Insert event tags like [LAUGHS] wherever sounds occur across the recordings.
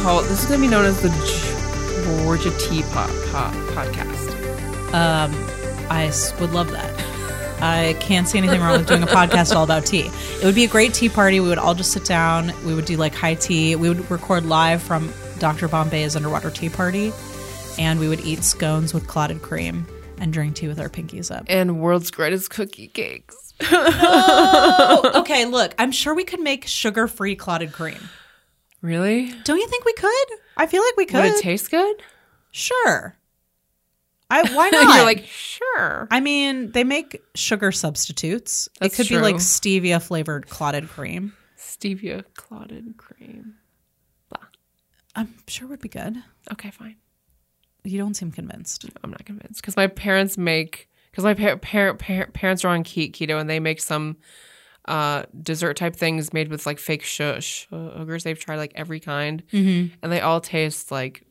gonna be called. This is gonna be known as the Georgia Tea po- po- Podcast. Um, I s- would love that. I can't see anything wrong with doing a podcast all about tea. It would be a great tea party. We would all just sit down. We would do like high tea. We would record live from Dr. Bombay's underwater tea party, and we would eat scones with clotted cream and drink tea with our pinkies up. And world's greatest cookie cakes. Oh, [LAUGHS] okay, look, I'm sure we could make sugar-free clotted cream. Really? Don't you think we could? I feel like we could. Would it taste good? sure. I [LAUGHS] why not? You're like, sure. I mean, they make sugar substitutes. That's it could be like stevia flavored clotted cream. Stevia clotted cream. Blah. I'm sure would be good. Okay, fine. You don't seem convinced. No, I'm not convinced because my parents make because my par- par- par- parents are on keto and they make some uh dessert type things made with like fake sh- sugars. They've tried like every kind, Mm-hmm. and they all taste like.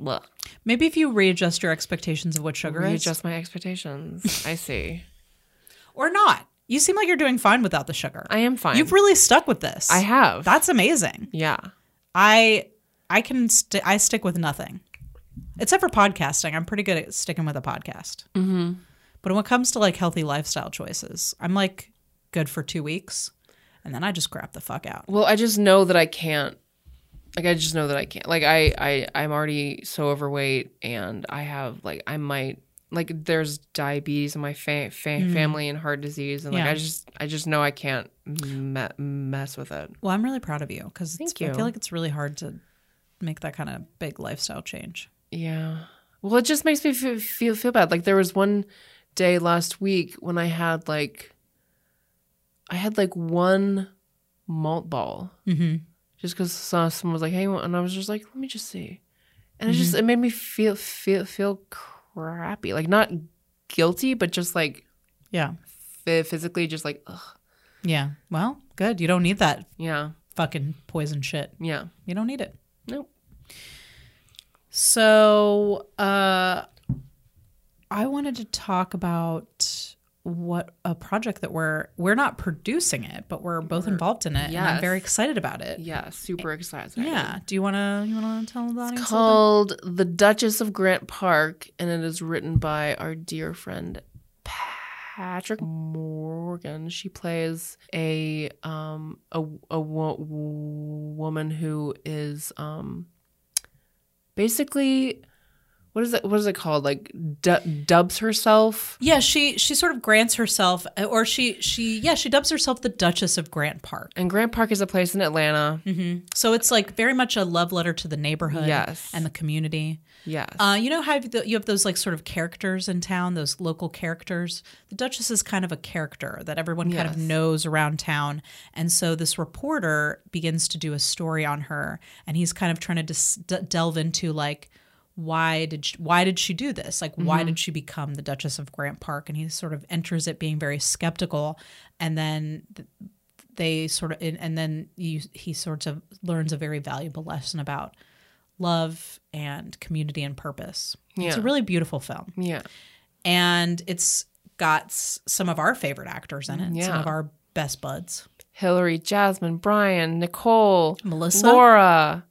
Bleh. Maybe if you readjust your expectations of what sugar is, Readjust my expectations. I see. [LAUGHS] or not. You seem like you're doing fine without the sugar. I am fine. You've really stuck with this. I have. That's amazing. yeah. I I can st- I stick with nothing, except for podcasting. I'm pretty good at sticking with a podcast. Mm-hmm. But when it comes to like healthy lifestyle choices, I'm like good for two weeks, and then I just crap the fuck out. Well, I just know that I can't. Like I just know that I can't. Like I I I'm already so overweight, and I have like I might like there's diabetes in my fa- fa- family and heart disease, and like Mm. Yeah. I just I just know I can't me- mess with it. Well, I'm really proud of you because I feel like it's really hard to make that kind of big lifestyle change. Yeah. Well, it just makes me feel feel, feel bad. Like there was one day last week when I had like I had like one malt ball. Mm-hmm. just because someone was like, "Hey," and I was just like, "Let me just see," and it just it made me feel feel feel crappy, like not guilty, but just like Yeah. f- physically, just like, ugh, Yeah. Well, good. You don't need that yeah, fucking poison shit. yeah, You don't need it. nope, So, uh, I wanted to talk about what a project that we're we're not producing it, but we're both involved in it, and I'm very excited about it. yeah, super excited. Yeah. Do you want to you want to tell the audience? It's called The Duchess of Grant Park, and it is written by our dear friend Patrick Morgan. She plays a um a a wo- woman who is um basically what is it what is it called like du- dubs herself Yeah, she she sort of grants herself, or she she yeah she dubs herself the Duchess of Grant Park. and Grant Park is a place in Atlanta. So it's like very much a love letter to the neighborhood, Yes. and the community. Yes. Uh, you know how you you have those like sort of characters in town, those local characters. The Duchess is kind of a character that everyone kind of knows around town, and so this reporter begins to do a story on her, and he's kind of trying to dis- d- delve into like why did she, why did she do this? Like why mm-hmm. did she become the Duchess of Grant Park? And he sort of enters it being very skeptical, and then. they sort of and, then you, he sort of learns a very valuable lesson about love and community and purpose. It's a really beautiful film. yeah. And it's got some of our favorite actors in it, some Yeah. of our best buds. Hillary, Jasmine, Brian, Nicole, Melissa? Laura.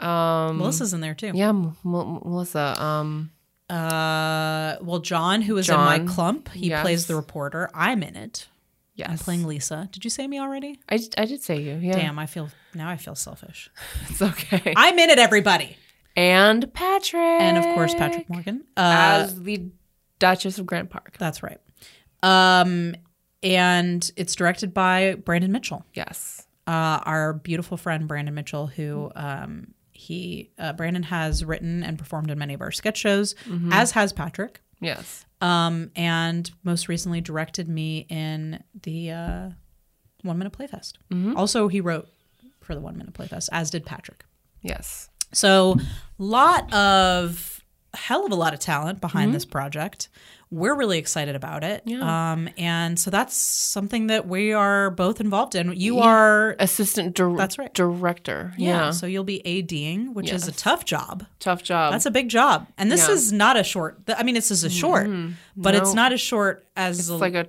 Um, Melissa's in there too. Yeah, M- M- Melissa. Um, Uh, well, John, who is in my clump, he yes. plays the reporter. I'm in it. yes, I'm playing Lisa. Did you say me already? I, I did say you. Yeah, Damn, I feel now I feel selfish. [LAUGHS] it's okay. I'm in it, everybody. and Patrick, And of course, Patrick Morgan. Uh, as the Duchess of Grant Park. that's right. Um, and it's directed by Brandon Mitchell. Yes, uh, our beautiful friend Brandon Mitchell, who um, he uh, Brandon has written and performed in many of our sketch shows, as has Patrick, yes, um, and most recently directed me in the uh, One Minute Playfest. Also, he wrote for the One Minute Playfest, as did Patrick. yes. So, lot of hell of a lot of talent behind this project. We're really excited about it. Yeah. Um, and so that's something that we are both involved in. You are Assistant dir- That's right. director. Yeah. Yeah, So you'll be ADing, which is a tough job. tough job. That's a big job. And this Yeah. is not a short. I mean, this is a short, but it's not as short as it's a, like a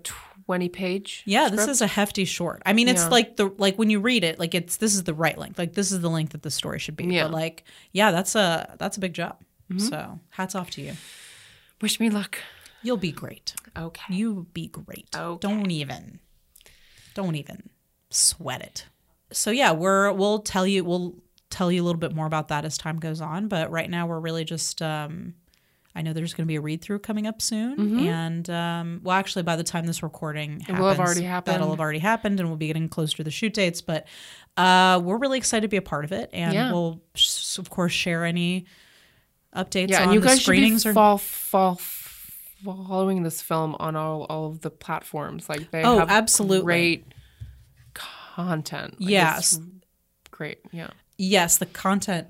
20 page. Yeah, this is a hefty short. I mean, it's Yeah. like the like when you read it, like it's this is the right length. Like this is the length that the story should be. Yeah. But like, yeah, that's a that's a big job. Mm-hmm. So hats off to you. Wish me luck. You'll be great. Okay. You be great. Okay. Don't even don't even sweat it. So yeah, we're we'll tell you we'll tell you a little bit more about that as time goes on, but right now we're really just um I know there's going to be a read through coming up soon, and um, well, actually, by the time this recording happens, will have already happened. That'll have already happened, and we'll be getting closer to the shoot dates. But uh, we're really excited to be a part of it, and Yeah. we'll sh- of course share any updates Yeah, on and you the guys should screenings be or fall, fall, following this film on all, all of the platforms. Like they Oh, have absolutely. great content. Like, Yes. great. Yeah. yes, the content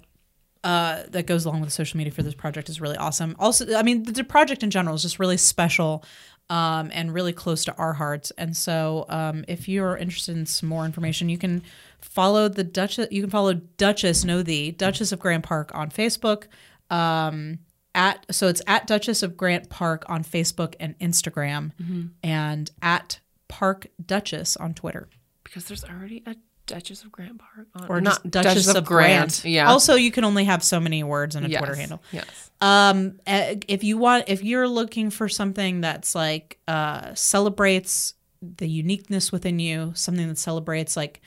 uh, that goes along with social media for this project is really awesome. Also, I mean, the, the project in general is just really special um, and really close to our hearts. And so, um, if you're interested in some more information, you can follow the Duchess. You can follow Duchess, Know the Duchess of Grant Park on Facebook. Um, at so it's at Duchess of Grant Park on Facebook and Instagram, and at Park Duchess on Twitter. Because there's already a Duchess of Grant Park on, Or not just Duchess, of, Grant. Yeah. Also, you can only have so many words in a yes. Twitter handle. Yes. Um, eh, if you want, if you're looking for something that's like uh, celebrates the uniqueness within you, something that celebrates like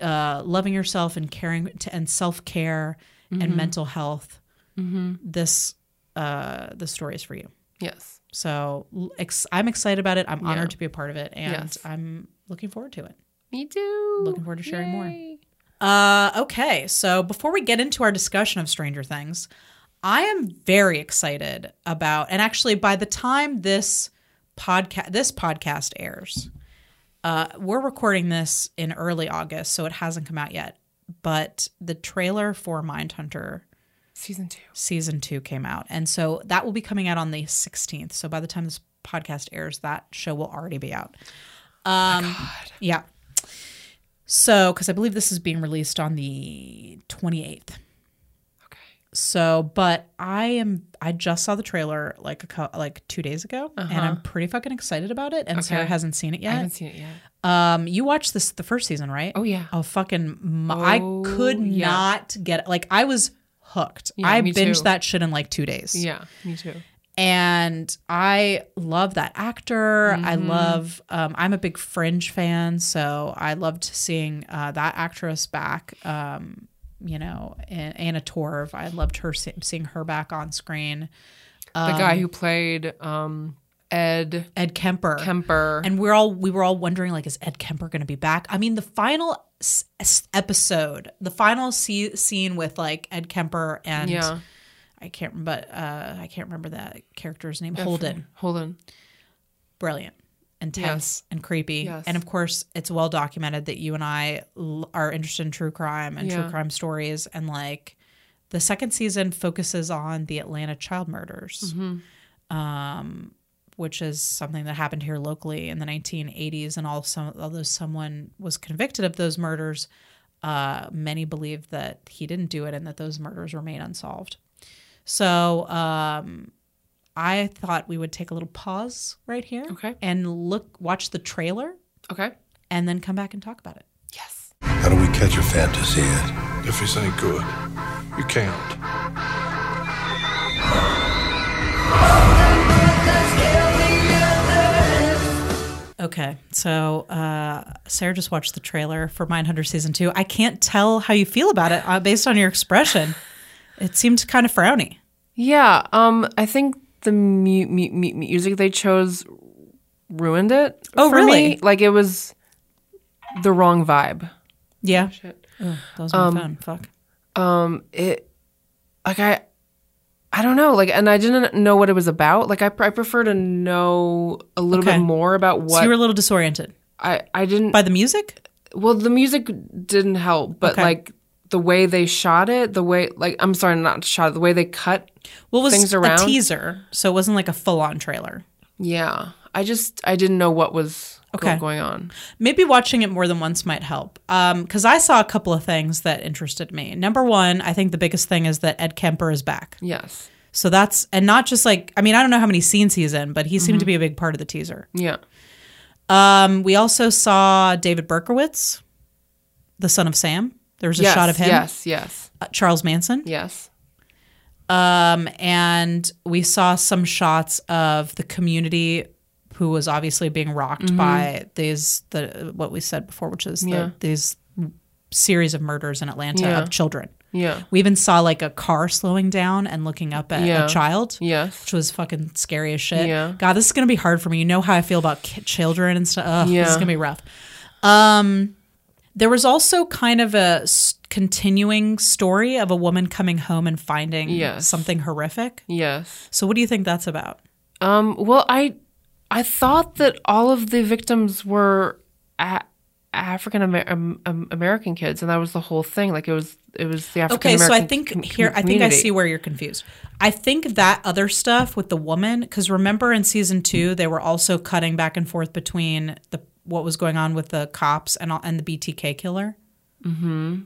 uh, loving yourself and caring to, and self care Mm-hmm. and mental health, this uh, the story is for you. Yes. So ex- I'm excited about it. I'm honored Yeah. to be a part of it, and Yes. I'm looking forward to it. Me too. Looking forward to sharing more. Uh, okay, so before we get into our discussion of Stranger Things, I am very excited about, and actually, by the time this podcast this podcast airs, uh, we're recording this in early August, so it hasn't come out yet. But the trailer for Mindhunter Season two. season two came out, and so that will be coming out on the 16th. So by the time this podcast airs, that show will already be out. Um, yeah. So, because I believe this is being released on the 28th. Okay. So, but I am I just saw the trailer like a cou- like two days ago, and I'm pretty fucking excited about it. And Sarah Uh-huh. Hasn't seen it I yet. haven't seen it yet. Um, you watched this the first season, right? Oh yeah. Oh fucking! m- I Oh, could yeah. not get it. Like I was hooked. Yeah, I binged too. that shit in like two days. Yeah. Me too. and I love that actor. I Mm-hmm. love. Um, I'm a big Fringe fan, so I loved seeing uh, that actress back. Um, you know, Anna Torv. I loved her seeing her back on screen. The Um, guy who played um, Ed Ed Kemper. Kemper. and we're all we were all wondering like is ed kemper going to be back i mean the final s- episode the final scene with like ed kemper and yeah. i can't but uh i can't remember that character's name holden Holden. brilliant and tense Yes. and creepy Yes. and of course it's well documented that you and i l- are interested in true crime and true crime stories and like the second season focuses on the atlanta child murders Mm-hmm. um, which is something that happened here locally in the 1980s and also although someone was convicted of those murders uh, many believe that he didn't do it and that those murders remain unsolved so um, i thought we would take a little pause right here Okay. and look watch the trailer Okay. and then come back and talk about it Yes. How do we catch a fantasy ant? If it's any good, you can't. Okay, so uh, Sarah just watched the trailer for Mindhunter season two. I can't tell how you feel about it uh, based on your expression. It seemed kind of frowny. Yeah. Um. I think the mu- mu- mu- music they chose ruined it. Oh, really? Me. Like it was the wrong vibe. Yeah, Shit. Ugh, that was my phone. Fuck. Um. It. Like I. I don't know. Like, and I didn't know what it was about. Like, I, pr- I prefer to know a little Okay. bit more about So what you were a little disoriented I. I didn't. by the music. well, the music didn't help, but Okay. like the way they shot it, the way like I'm sorry, not shot it, the way they cut. Well, it was Things a around? teaser, so it wasn't like a full-on trailer. Yeah, I just I didn't know what was Okay. going on. Maybe watching it more than once might help. Because I saw a couple of things that interested me. Number one, I think the biggest thing is that Ed Kemper is back. Yes. So that's and not just like I mean I don't know how many scenes he's in, but he seemed to be a big part of the teaser. Yeah. Um, we also saw David Berkowitz, the son of Sam. There was a yes, shot of him. Yes, yes, Uh, Charles Manson. yes. Um, and we saw some shots of the community who was obviously being rocked by these the what we said before, which is Mm-hmm. Yeah. the, these series of murders in Atlanta Yeah. of children. Yeah. We even saw like a car slowing down and looking up at Yeah. a child. Yes. Which was fucking scary as shit. Yeah. God, this is gonna be hard for me. You know how I feel about ki- children and stuff. Ugh, This is gonna be rough. Um, there was also kind of a s- continuing story of a woman coming home and finding Yes. something horrific. Yes. So, what do you think that's about? Um, well, I I thought that all of the victims were a- African Amer- um, American kids, and that was the whole thing. Like it was it was the African American Okay, so I think here, I think I see where you're confused. I think that other stuff with the woman, because remember in season two, they were also cutting back and forth between the what was going on with the cops and all- and the BTK killer. Hmm.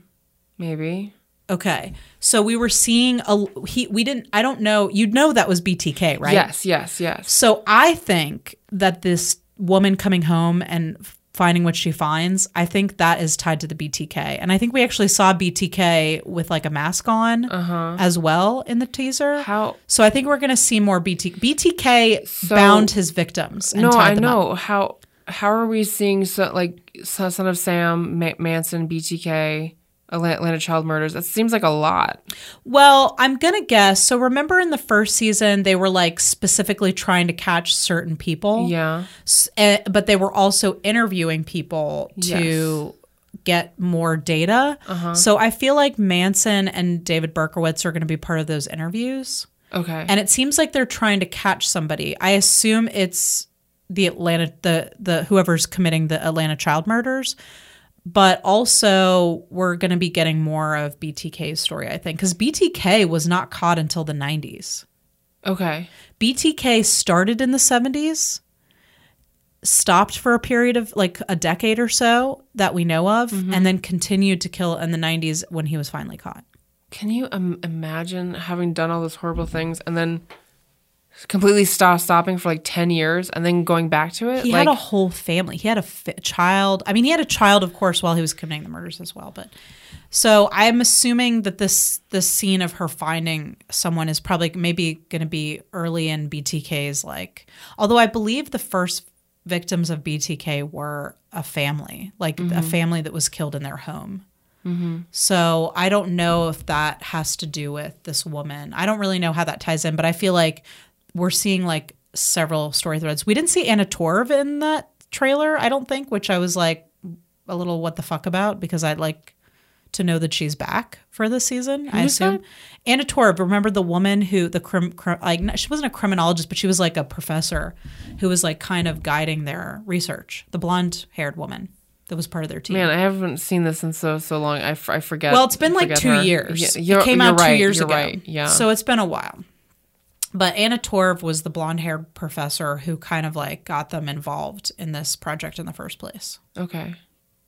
Maybe. Okay, so we were seeing a he. We didn't. I don't know. You'd know that was BTK, right? Yes, yes, yes. So I think that this woman coming home and finding what she finds, I think that is tied to the BTK. And I think we actually saw BTK with like a mask on as well in the teaser. Uh-huh. How? So I think we're going to see more BTK. BTK So- bound his victims. And No, tied I them up. know how. How are we seeing so like Son of Sam, Ma- Manson, BTK, Atlanta child murders? That seems like a lot. Well, I'm going to guess. So remember in the first season, they were like specifically trying to catch certain people. Yeah. Eh, but they were also interviewing people to get more data. Uh-huh. So I feel like Manson and David Berkowitz are going to be part of those interviews. Okay. And it seems like they're trying to catch somebody. I assume it's the Atlanta the the whoever's committing the Atlanta child murders. But also we're going to be getting more of BTK's story, I think, cuz BTK was not caught until the 90s. okay. BTK started in the 70s, stopped for a period of like a decade or so that we know of, and then continued to kill in the 90s when he was finally caught. Can you um, imagine having done all those horrible things and then completely stop stopping for like 10 years and then going back to it? He like, had a whole family. He had a fi- child. I mean, he had a child, of course, while he was committing the murders as well. But so I'm assuming that this this scene of her finding someone is probably maybe going to be early in BTK's like. Although I believe the first victims of BTK were a family, like a mm-hmm. family that was killed in their home. Mm-hmm. So I don't know if that has to do with this woman. I don't really know how that ties in, but I feel like we're seeing like several story threads. We didn't see Anna Torv in that trailer, I don't think, which I was like a little what the fuck about because I'd like to know that she's back for this season. I assume that? Anna Torv. Remember the woman who the crim, crim like she wasn't a criminologist, but she was like a professor who was like kind of guiding their research. The blonde haired woman that was part of their team. Man, I haven't seen this in so so long. I, f- I forget. Well, it's been like two her. years. Yeah, it came out two years ago. Right. Yeah. So it's been a while. But Anna Torv was the blonde haired professor who kind of like got them involved in this project in the first place. okay.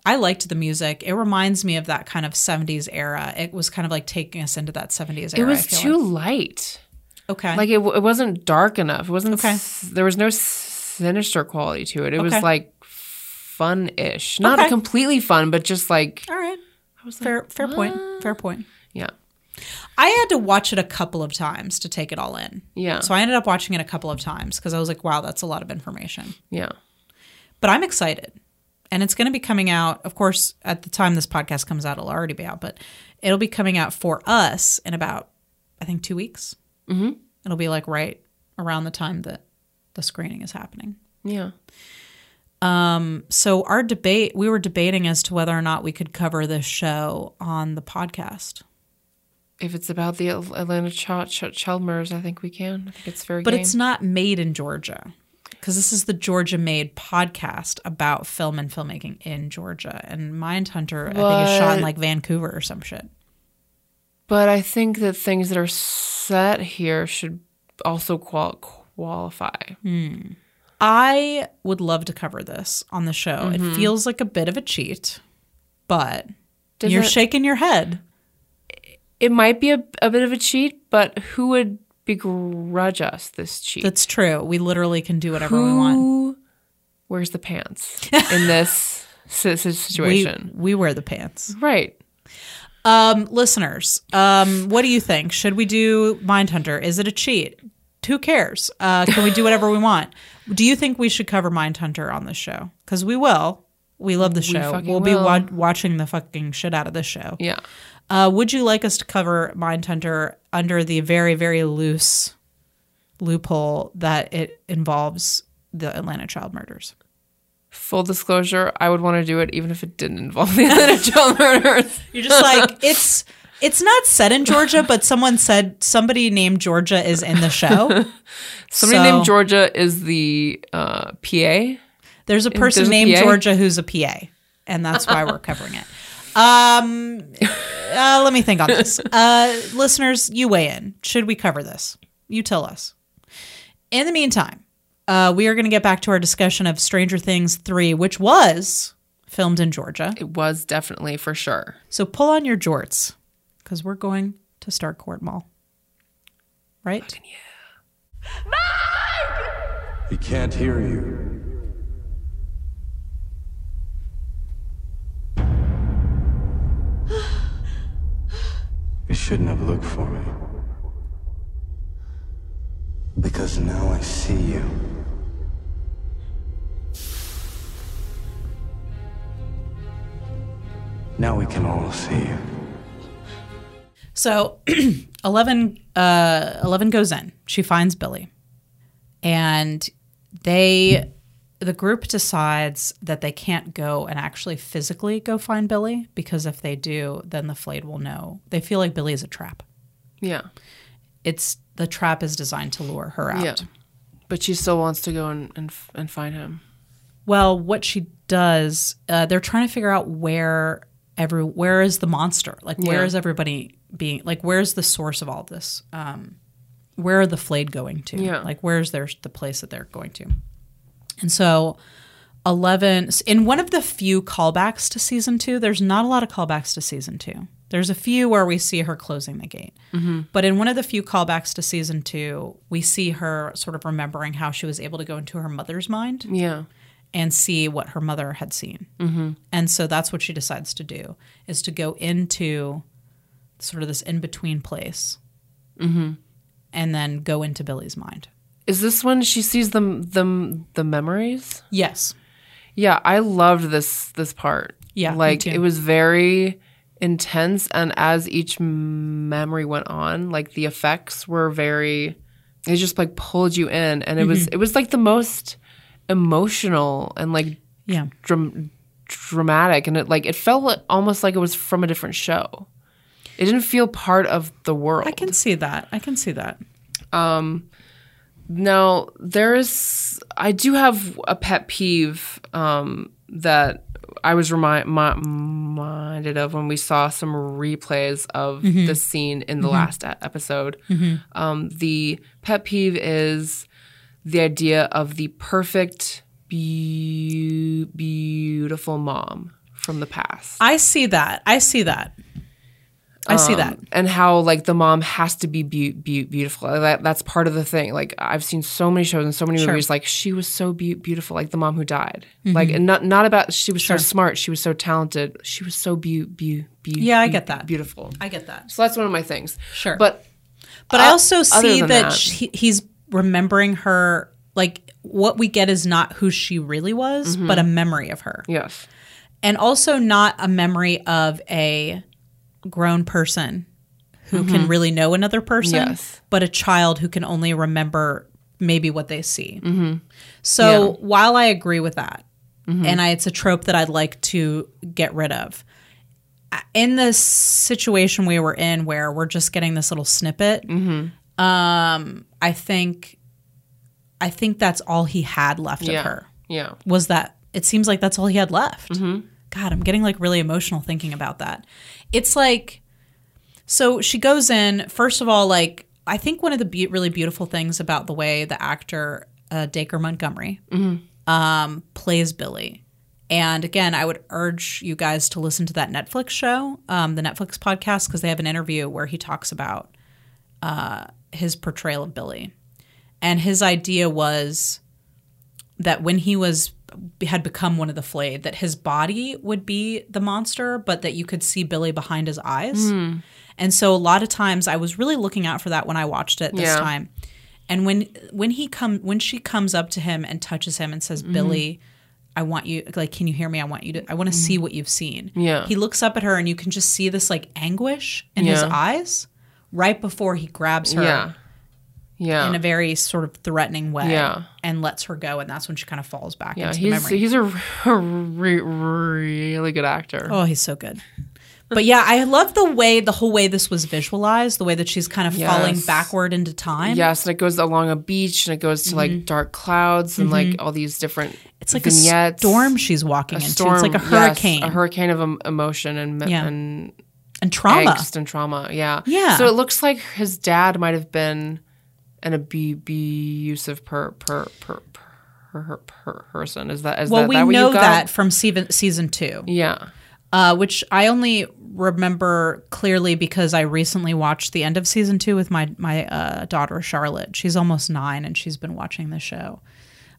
I liked the music. It reminds me of that kind of 70s era. It was kind of like taking us into that 70s era. It was too like. light. Okay. Like it, w- it wasn't dark enough. It wasn't. Okay. s- there was no sinister quality to it. It was like fun-ish, not Okay. completely fun, but just like All right. I was Fair like, fair point. what? Fair point. Yeah. I had to watch it a couple of times to take it all in. Yeah. So I ended up watching it a couple of times because I was like, wow, that's a lot of information. Yeah. but I'm excited. And it's going to be coming out, of course, at the time this podcast comes out, it'll already be out, but it'll be coming out for us in about, I think, two weeks. Mm-hmm. It'll be like right around the time that the screening is happening. Yeah. Um, So, our debate, we were debating as to whether or not we could cover this show on the podcast. If it's about the Atlanta Ch- Ch- child murders, I think we can. I think it's very. But game. it's not made in Georgia because this is the Georgia made podcast about film and filmmaking in Georgia. And Mindhunter, I think, is shot in like Vancouver or some shit. But I think that things that are set here should also qual- qualify. I would love to cover this on the show. Mm-hmm. It feels like a bit of a cheat, but Does you're it- shaking your head. It might be a, a bit of a cheat, but who would begrudge us this cheat? That's true. We literally can do whatever we want. who wears the pants [LAUGHS] in this si- si- We, situation. we wear the pants. right. Um, listeners, um, what do you think? Should we do Mindhunter? Is it a cheat? Who cares? Uh, can we do whatever we want? Do you think we should cover Mindhunter on this show? Because we will. We love the show. fucking we'll be wa- watching the fucking shit out of this show. Yeah. Uh, would you like us to cover Mindhunter under the very, very loose loophole that it involves the Atlanta child murders? Full disclosure, I would want to do it even if it didn't involve the Atlanta [LAUGHS] child murders. You're just like [LAUGHS] it's it's not set in Georgia, but someone said somebody named Georgia is in the show. [LAUGHS] Somebody So, named Georgia is the uh, PA. There's a person there's a named PA? Georgia who's a PA, and that's why we're covering it. Um, uh, let me think on this. [LAUGHS] Uh, listeners, you weigh in. Should we cover this? You tell us. In the meantime, uh, we are going to get back to our discussion of Stranger Things 3, which was filmed in Georgia. It was definitely for sure. So pull on your jorts because we're going to Starcourt Mall. Right? Fucking yeah. Mike! He can't hear you. Shouldn't have looked for me. Because now I see you. Now we can all see you. So [CLEARS THROAT] 11, uh, 11 goes in. She finds Billy. And they, the group decides that they can't go and actually physically go find Billy because if they do, then the Flayed will know. They feel like Billy is a trap. Yeah. It's the trap is designed to lure her out. Yeah. But she still wants to go and, and, and find him. Well, what she does, uh, they're trying to figure out where every where is the monster? Like where Yeah. is everybody being? Like where's the source of all this? Um, where are the flayed going to? Yeah. Like where's their the place that they're going to? And so. 11 in one of the few callbacks to season 2 there's not a lot of callbacks to season 2 there's a few where we see her closing the gate but in one of the few callbacks to season 2 we see her sort of remembering how she was able to go into her mother's mind Yeah. and see what her mother had seen. Mm-hmm. And so that's what she decides to do is to go into sort of this in between place, and then go into Billy's mind. Is this when she sees the the the memories? Yes. Yeah, I loved this this part. Yeah, like it was very intense, and as each memory went on, like the effects were very. It just like pulled you in, and it was Mm-hmm. it was like the most emotional and like Yeah. dram- dramatic, and it like it felt almost like it was from a different show. It didn't feel part of the world. I can see that. I can see that. Now, there's, I do have a pet peeve um, that I was remind, mi- reminded of when we saw some replays of the scene in the last e- episode. Um, the pet peeve is the idea of the perfect, beau- beautiful mom from the past. I see that. I see that. I see that. and how like the mom has to be beau- beau- beautiful. That that's part of the thing. Like I've seen so many shows and so many Sure. Mm-hmm. movies. Like she was so beau- beautiful, like the mom who died. Like and not not about she was so smart. She was so talented. She was so beau- beau- beau- Yeah, I get that. Beautiful. I get that. So that's one of my things. Sure. but But I Uh, also see that, that- she, he's remembering her like what we get is not who she really was, Mm-hmm. but a memory of her. yes, and also not a memory of a grown person who can really know another person, Mm-hmm. Yes. but a child who can only remember maybe what they see. So while I agree with that, and I, it's a trope that I'd like to get rid of. In this situation we were in, where we're just getting this little snippet, um, I think, I think that's all he had left yeah, of her yeah. was that it seems like that's all he had left. God, I'm getting like really emotional thinking about that. It's like, so she goes in, first of all, like, I think one of the be- really beautiful things about the way the actor uh, Dacre Montgomery um, plays Billy. And again, I would urge you guys to listen to that Netflix show, um, the Netflix podcast, because they have an interview where he talks about uh, his portrayal of Billy. And his idea was that when he was had become one of the flayed that his body would be the monster but that you could see billy behind his eyes Hmm. and so a lot of times i was really looking out for that when i watched it this Yeah. time and when when he come when she comes up to him and touches him and says billy i want you like can you hear me i want you to i want to see what you've seen Yeah. he looks up at her and you can just see this like anguish in his eyes right before he grabs her Yeah. Yeah. in a very sort of threatening way Yeah. and lets her go and that's when she kind of falls back yeah. into He's memory he's [LAUGHS] a re- really good actor. oh he's so good but yeah i love the way the whole way this was visualized the way that she's kind of falling backward into time Yes, and it goes along a beach and it goes to like dark clouds and like all these different Mm-hmm. it's like vignettes. a storm she's walking A into storm, it's like a yes, hurricane a hurricane of em- emotion and Yeah. and and trauma angst and trauma. Yeah, Yeah. So it looks like his dad might have been an abu- abusive per per per. Per, per person is that is well that, we that what you know that from season, season two yeah uh, which I only remember clearly because I recently watched the end of season two with my my uh, daughter Charlotte. She's almost nine and she's been watching the show.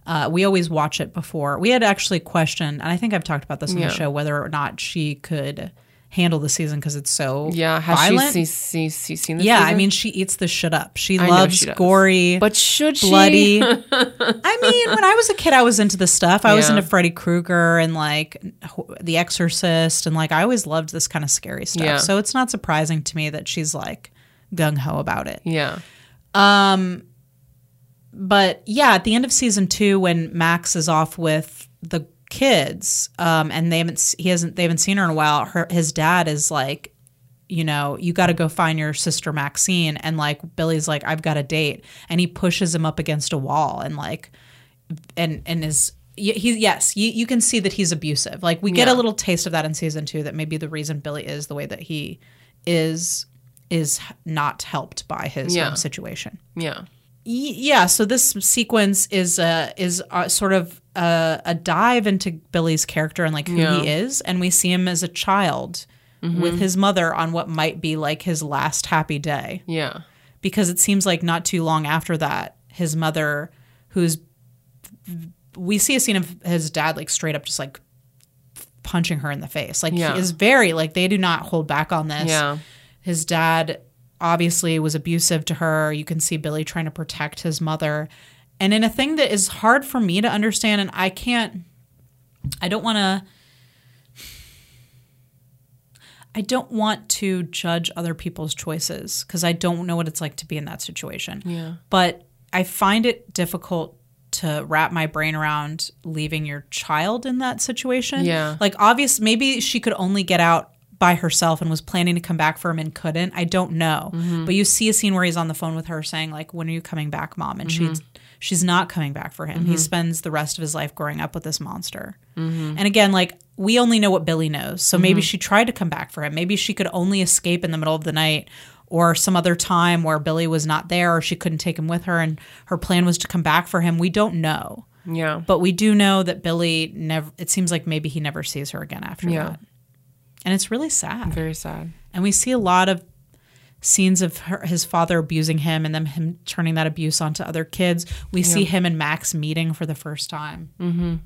Uh, we always watch it before. We had actually questioned, and I think I've talked about this on Yeah. the show, whether or not she could handle the season because it's so yeah has violent. she see, see, see, seen this yeah, I mean, she eats the shit up. She I loves she gory, but should she bloody. [LAUGHS] I mean, when I was a kid, I was into this stuff. I was into Freddy Krueger and like The Exorcist, and like I always loved this kind of scary stuff. Yeah. So it's not surprising to me that she's like gung ho about it. yeah Um. But yeah, at the end of season two, when Max is off with the kids, um, and they haven't he hasn't they haven't seen her in a while. Her his dad is like. You know, you got to go find your sister Maxine. And like, Billy's like, I've got a date. And he pushes him up against a wall and like, and and is he yes you, you can see that he's abusive like we get a little taste of that in season two that maybe the reason billy is the way that he is is not helped by his Yeah. home situation yeah yeah so this sequence is uh is uh, sort of a, a dive into billy's character and like who Yeah. he is and we see him as a child with his mother on what might be like his last happy day yeah because it seems like not too long after that, his mother, who's we see a scene of his dad like straight up just like punching her in the face. Like Yeah. he is very like they do not hold back on this. yeah His dad obviously was abusive to her. You can see Billy trying to protect his mother. And in a thing that is hard for me to understand and I can't I don't want to I don't want to judge other people's choices because I don't know what it's like to be in that situation. Yeah. But I find it difficult to wrap my brain around leaving your child in that situation. Yeah. Like obvious maybe she could only get out by herself and was planning to come back for him and couldn't. I don't know. Mm-hmm. But you see a scene where he's on the phone with her saying like when are you coming back, mom? And Mm-hmm. she's she's not coming back for him. He spends the rest of his life growing up with this monster. Mm-hmm. And again, like we only know what Billy knows. So maybe she tried to come back for him. Maybe she could only escape in the middle of the night or some other time where Billy was not there or she couldn't take him with her and her plan was to come back for him. We don't know. yeah But we do know that Billy never it seems like maybe he never sees her again after Yeah. that. And it's really sad. very sad And we see a lot of scenes of her, his father abusing him and then him turning that abuse onto other kids. We see him and Max meeting for the first time. Mm-hmm.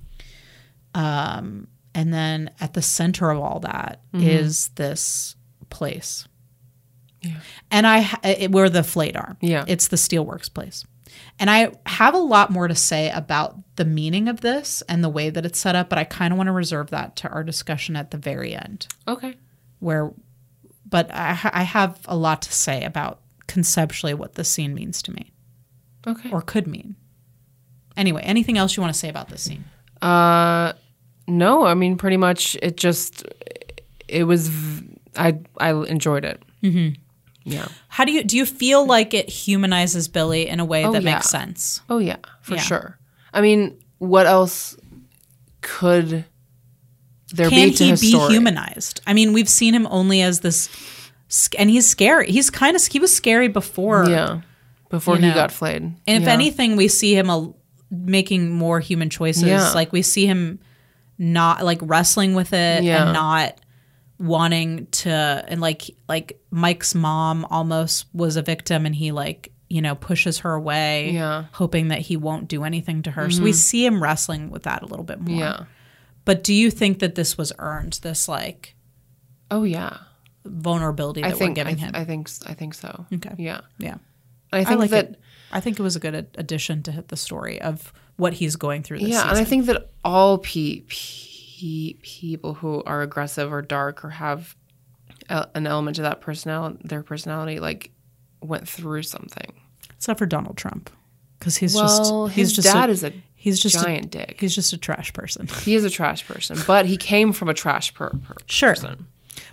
Um, and then at the center of all that is this place. And I, it, where the flayed are. Yeah. It's the Steelworks place. And I have a lot more to say about the meaning of this and the way that it's set up, but I kind of want to reserve that to our discussion at the very end okay where but I, I have a lot to say about conceptually what this scene means to me okay or could mean anyway anything else you want to say about this scene Uh, no, I mean pretty much it just it was, I, I enjoyed it. Mm-hmm. Yeah. how do you do you feel like it humanizes billy in a way Oh, that yeah. makes sense Oh yeah, for Yeah. sure. I mean, what else could there can be to he his be story? humanized i mean we've seen him only as this and he's scary he's kind of he was scary before Yeah. Before You he know. got flayed. And if Yeah. anything, we see him a, making more human choices. Yeah. Like we see him not like wrestling with it Yeah. and not wanting to and like like Mike's mom almost was a victim and he like you know, pushes her away, Yeah. Mm-hmm. hoping that he won't do anything to her. So we see him wrestling with that a little bit more. Yeah. But do you think that this was earned? This like Oh yeah. vulnerability that I think we're giving I, th- him? I think I think so. okay. Yeah. Yeah. And I think like that it. I think it was a good addition to hit the story of what he's going through this yeah, season. and I think that all pe- pe- people who are aggressive or dark or have a- an element to that personality, their personality, like went through something. Except for Donald Trump. Because he's well, just he's just dad a, is a he's just giant a, dick. He's just a trash person. He is a trash person, but he came from a trash per- per- Sure. person.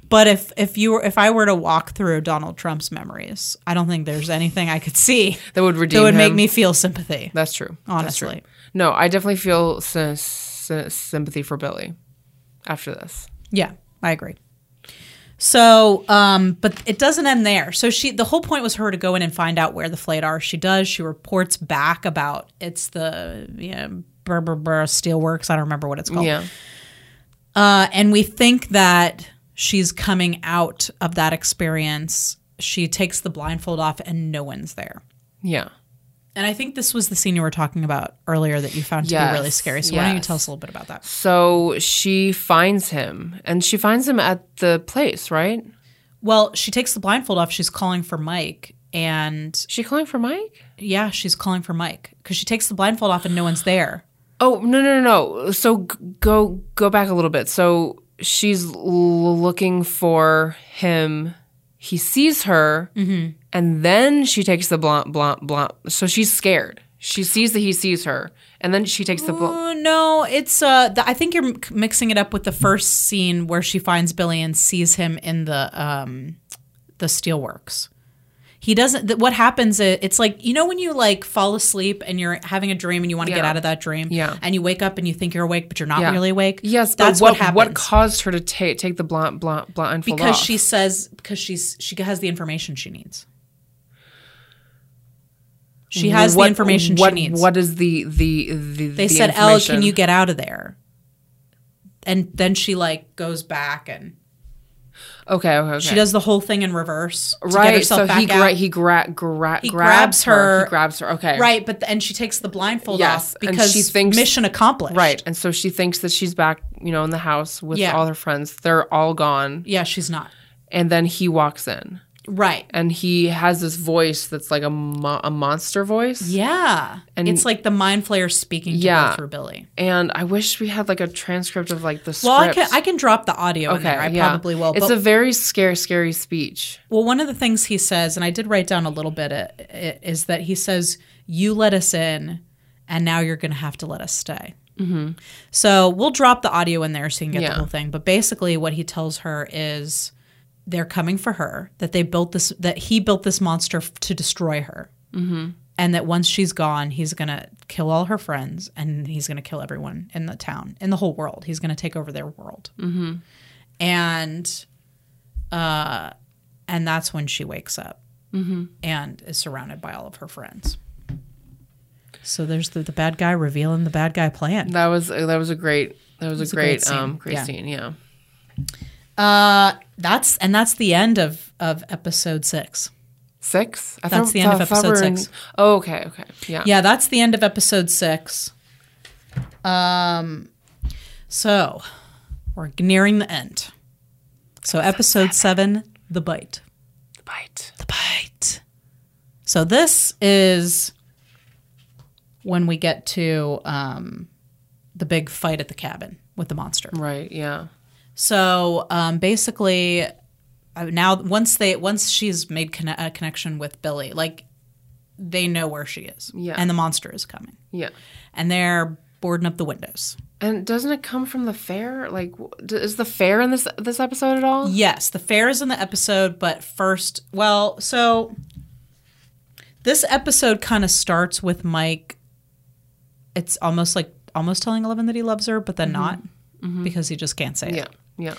But if if you were if I were to walk through Donald Trump's memories, I don't think there's anything I could see [LAUGHS] That would redeem that would make me feel sympathy. That's true. That's true. Honestly. No, I definitely feel sy- sy- sympathy for Billy after this. Yeah, I agree. So, um, but it doesn't end there. So she, the whole point was her to go in and find out where the flayed are. She does. She reports back about it's the you know, brr, brr, brr, Steelworks. I don't remember what it's called. Yeah. Uh, and we think that she's coming out of that experience. She takes the blindfold off and no one's there. Yeah. And I think this was the scene you were talking about earlier that you found to be really scary. So why don't you tell us a little bit about that? So she finds him, and she finds him at the place, right? Well, she takes the blindfold off. She's calling for Mike, and Is she calling for Mike? yeah, she's calling for Mike because she takes the blindfold off and no one's there. Oh no no no no! So g- go go back a little bit. So she's l- looking for him. He sees her, Mm-hmm. and then she takes the blunt blunt blunt. So she's scared. She sees that he sees her, and then she takes the blunt. Oh no, it's uh, the, I think you're m- mixing it up with the first scene where she finds Billy and sees him in the um, the steelworks. He doesn't. What happens? It's like you know when you like fall asleep and you're having a dream and you want to get out of that dream. Yeah. And you wake up and you think you're awake, but you're not Yeah. really awake. Yes, that's but what, what happens. what caused her to take take the blunt blunt blindfold because off? she says because she's she has the information she needs. She has What- the information what, she needs. What is the the the? they the said, "El, information? can you get out of there?" And then she like goes back and Okay, okay, okay. she does the whole thing in reverse to get right. herself So back he gra- out. he gra- gra- He grabs grabs her. her- He grabs her. Okay. right, but and she takes the blindfold Yes, off because she thinks- mission accomplished. Right. And so she thinks that she's back, you know, in the house with Yeah. all her friends. They're all gone. Yeah, she's not. And then he walks in. Right. And he has this voice that's like a, mo- a monster voice. Yeah. And- it's like the mind flayer speaking to Yeah. through Billy. And I wish we had like a transcript of like the script. Well, I can I can drop the audio in Okay, there. I yeah. probably will. It's a very scary, scary speech. Well, one of the things he says, and I did write down a little bit, uh, i- is that he says, "You let us in, and now you're going to have to let us stay." Mm-hmm. So we'll drop the audio in there so you can get Yeah. the whole thing. But basically, what he tells her is they're coming for her. That they built this. That he built this monster f- to destroy her. Mm-hmm. And that once she's gone, he's going to kill all her friends, and he's going to kill everyone in the town, in the whole world. He's going to take over their world. Mm-hmm. And uh, and that's when she wakes up and is surrounded by all of her friends. So there's the, the bad guy revealing the bad guy plan. That was that was a great that was a a great great, scene. um great Yeah. scene. Yeah. Uh, that's and that's the end of of episode six. Six. I That's the end of I thought we episode in- six. Oh, okay, okay. Yeah. Yeah, that's the end of episode six. Um, so we're nearing the end. So episode seven, the bite. The bite. The bite. So this is when we get to um, the big fight at the cabin with the monster. Right. Yeah. So um, basically, uh, now once they once she's made conne- a connection with Billy, like they know where she is, Yeah. and the monster is coming, Yeah. and they're boarding up the windows. And doesn't it come from the fair? Like, is the fair in this this episode at all? Yes, the fair is in the episode, but first, well, so this episode kind of starts with Mike. It's almost like almost telling Eleven that he loves her, but then not because he just can't say it. Yeah. Yeah.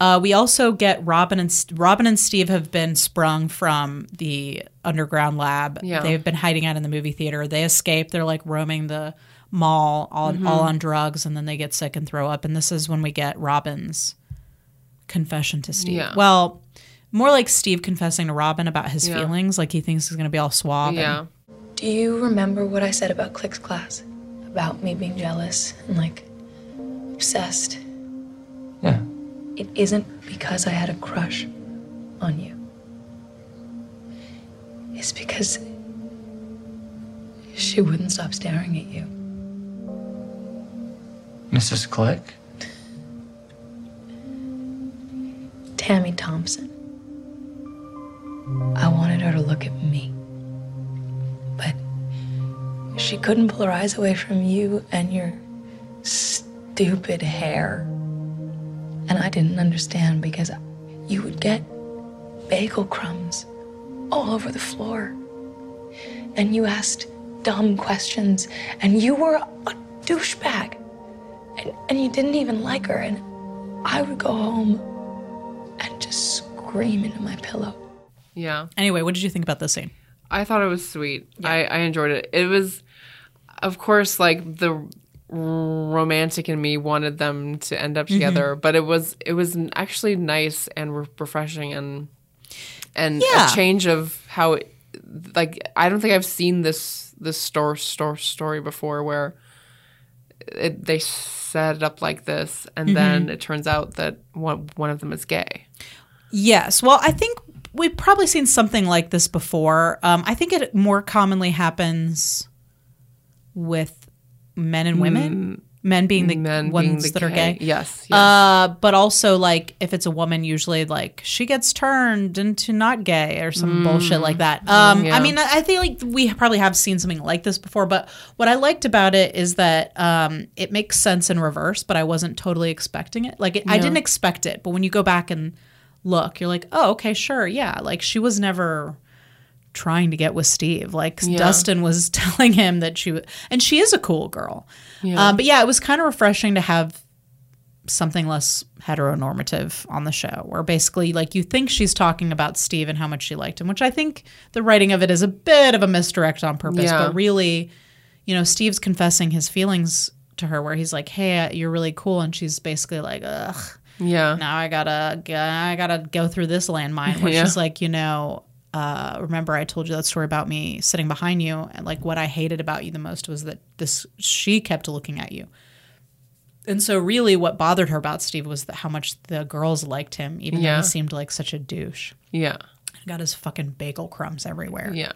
Uh, we also get Robin and St- Robin and Steve have been sprung from the underground lab. Yeah. They've been hiding out in the movie theater. They escape. They're like roaming the mall, all, Mm-hmm. all on drugs, and then they get sick and throw up. And this is when we get Robin's confession to Steve. Yeah. Well, More like Steve confessing to Robin about his Yeah. feelings, like he thinks he's gonna be all suave. and- Yeah. Do you remember what I said about Click's class? About me being jealous and like obsessed? Yeah. It isn't because I had a crush on you. It's because she wouldn't stop staring at you. Mrs. Click? Tammy Thompson. I wanted her to look at me. But she couldn't pull her eyes away from you and your stupid hair. And I didn't understand because you would get bagel crumbs all over the floor. And you asked dumb questions, and you were a douchebag. And, and you didn't even like her. And I would go home and just scream into my pillow. Yeah. Anyway, what did you think about this scene? I thought it was sweet. I, I enjoyed it. It was, of course, like the romantic in me wanted them to end up together, but it was it was actually nice and re- refreshing and and Yeah. a change of how it, like I don't think I've seen this this store store story before where it, they set it up like this and then it turns out that one one of them is gay. Yes. Well, I think we've probably seen something like this before. Um, I think it more commonly happens with men and women. Men being the Mm. Men ones being the that are gay. Yes. yes. Uh, but also like if it's a woman, usually like she gets turned into not gay or some bullshit like that. Um, Mm. Yeah. I mean, I think like we probably have seen something like this before. But what I liked about it is that um, it makes sense in reverse, but I wasn't totally expecting it. Like it, I didn't expect it, but when you go back and look, you're like, oh, okay, sure, yeah. Like she was never trying to get with Steve. Like Yeah. Dustin was [LAUGHS] telling him that she w- and she is a cool girl. Um, but yeah, it was kind of refreshing to have something less heteronormative on the show, where basically like you think she's talking about Steve and how much she liked him, which I think the writing of it is a bit of a misdirect on purpose, Yeah. but really, you know, Steve's confessing his feelings to her, where he's like, "Hey, you're really cool," and she's basically like, "Ugh." yeah. now I gotta I gotta go through this landmine where [LAUGHS] Yeah. she's like, you know, uh, remember I told you that story about me sitting behind you and like what I hated about you the most was that this she kept looking at you. And so really what bothered her about Steve was that how much the girls liked him, even though he seemed like such a douche. Yeah. Got his fucking bagel crumbs everywhere. Yeah.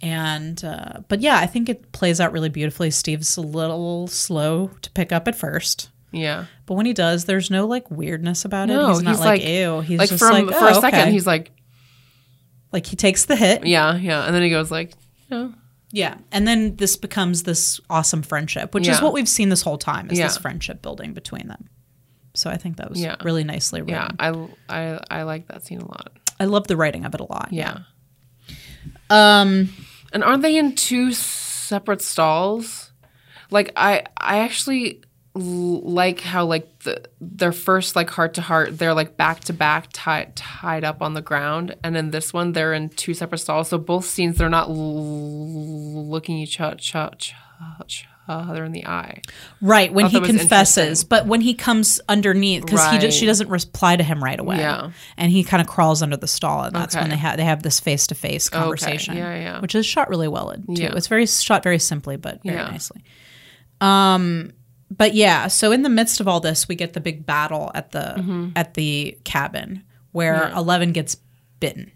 And uh, but yeah, I think it plays out really beautifully. Steve's a little slow to pick up at first. Yeah. But when he does, there's no like weirdness about it. No, he's not he's like, like- ew. He's like just from like for "Oh, a second, okay." he's like, like he takes the hit. yeah, yeah, and then he goes like, no, Yeah. And then this becomes this awesome friendship, which is what we've seen this whole time is this friendship building between them. So I think that was Yeah. really nicely written. yeah, I, I, I like that scene a lot. I love the writing of it a lot. Yeah. Um And aren't they in two separate stalls? Like I, I actually like how like the their first like heart to heart they're like back to back tied tied up on the ground, and in this one they're in two separate stalls. So both scenes they're not l- looking each other, in the eye. right when he confesses, but when he comes underneath because he just, she doesn't reply to him right away. Yeah. And he kind of crawls under the stall and that's when they have they have this face to face conversation. Yeah, yeah. Which is shot really well too. Yeah. It's very shot very simply but very Yeah. nicely. Um but yeah, so in the midst of all this, we get the big battle at the Mm-hmm. at the cabin where Eleven gets bitten.